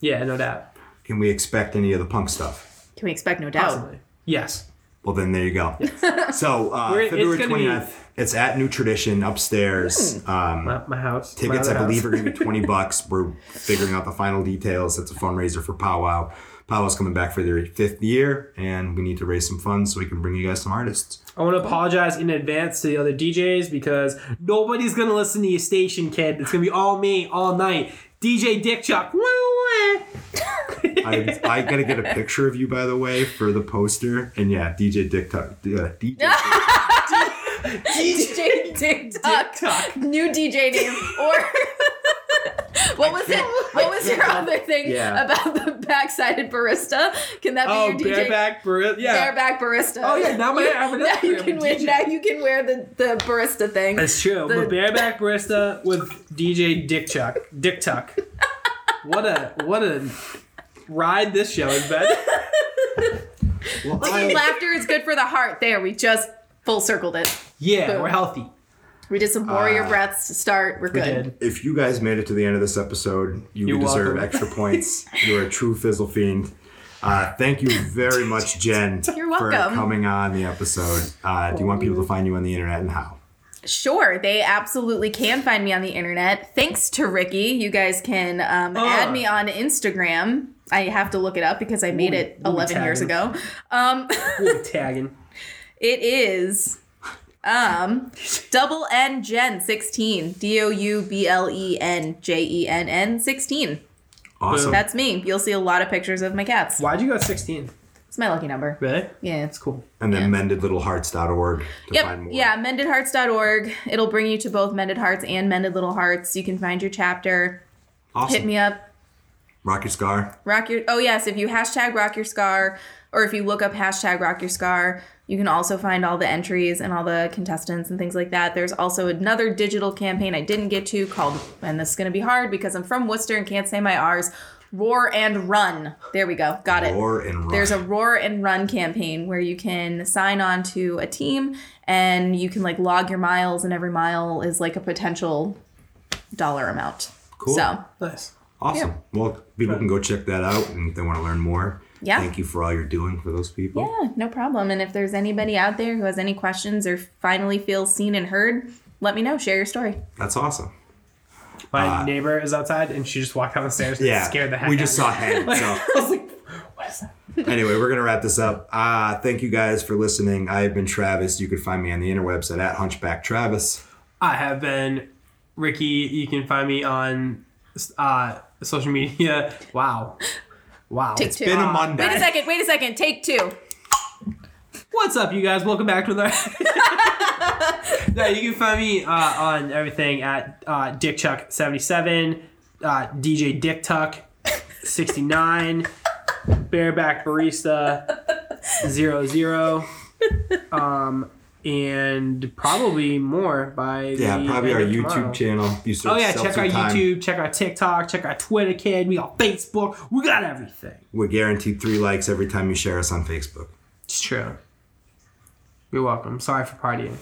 Yeah, no doubt. Can we expect any of the punk stuff? Can we expect no doubt? Possibly. Yes. Well, then there you go. So uh, We're- it's February gonna be- 29th, it's at New Tradition upstairs. Um, My, my house. my tickets, I other believe, house. are going to be 20 bucks. We're figuring out the final details. It's a fundraiser for Powwow. Powwow's coming back for their fifth year, and we need to raise some funds so we can bring you guys some artists. I want to apologize in advance to the other DJs because nobody's gonna listen to your station, kid. It's gonna be all me all night. DJ Dick Chuck. Woo, woo. I, I got to get a picture of you, by the way, for the poster. And yeah, DJ Dick Tuck. Uh, DJ DJ TikTok. TikTok. New DJ name. Or what was it? What was your other thing Yeah. about the backsided barista? Can that be Oh, your DJ? bareback barista. Yeah. Bareback barista. Oh, yeah, now my- I have an now you can wear now you can wear the, the barista thing. That's true. The- but bareback barista with DJ Dick Chuck. Dick Tuck. What a what a ride this show has been. well, I- laughter is good for the heart. There, we just full circled it. Yeah, Boom. we're healthy. We did some warrior Ah. breaths to start. We're We good. did. if you guys made it to the end of this episode, you You're deserve welcome. extra points. You're a true fizzle fiend. Uh, thank you very much, Jenn, You're welcome. for coming on the episode. Uh, do you want people to find you on the internet and how? Sure, they absolutely can find me on the internet. Thanks to Ricky, you guys can um, Uh. add me on Instagram. I have to look it up because I made We'll- it we'll be 11 years ago. Um, We'll be tagging. it is um, double N Jen 16. D O U B L E N J E N N 16. Awesome. That's me. You'll see a lot of pictures of my cats. Why'd you go 16? It's my lucky number. Really? Yeah. It's cool. and then yeah. mendedlittlehearts.org to Yep. find more. Yeah, mendedhearts.org. It'll bring you to both Mended Hearts and Mended Little Hearts. You can find your chapter. Awesome. Hit me up. Rock your scar. Rock your oh yes, if you hashtag rock your scar or if you look up hashtag rock your scar, you can also find all the entries and all the contestants and things like that. There's also another digital campaign I didn't get to called and this is gonna be hard because I'm from Worcester and can't say my R's. Roar and run. There we go. Got it. Roar and run. There's a roar and run campaign where you can sign on to a team and you can like log your miles and every mile is like a potential dollar amount. Cool. So Nice. Awesome. Well, people can go check that out and if they want to learn more. Yeah. Thank you for all you're doing for those people. Yeah, no problem. And if there's anybody out there who has any questions or finally feels seen and heard, let me know. Share your story. That's awesome. My Uh, neighbor is outside, and she just walked down the stairs and Yeah, scared the heck we out just saw me. head. Like, So I was like, what is that? anyway, we're gonna wrap this up. Uh, thank you guys for listening. I have been Travis. You can find me on the interwebs at, at Hunchback Travis. I have been Ricky. You can find me on uh, social media. Wow. Wow. Take two. Been a Monday. Wait a second. Wait a second. Take two. What's up, you guys? Welcome back to the. no, you can find me uh, on everything at uh, DickChuck77, uh, DJ Dick Tuck 69, Bareback Barista 00, um, and probably more by the Yeah, probably our YouTube tomorrow. channel. You Oh yeah, check our Time. YouTube, check our TikTok, check our Twitter, kid. We got Facebook. We got everything. We're guaranteed three likes every time you share us on Facebook. It's true. You're welcome. Sorry for partying.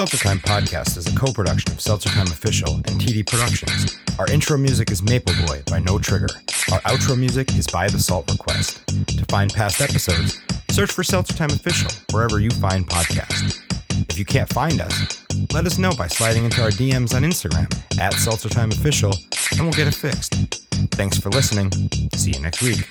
Seltzer Time podcast is a co-production of Seltzer Time Official and TD Productions. Our intro music is Maple Boy by No Trigger. Our outro music is by The Salt Request. To find past episodes, search for Seltzer Time Official wherever you find podcasts. If you can't find us, let us know by sliding into our DMs on Instagram at Seltzer Time Official, and we'll get it fixed. Thanks for listening. See you next week.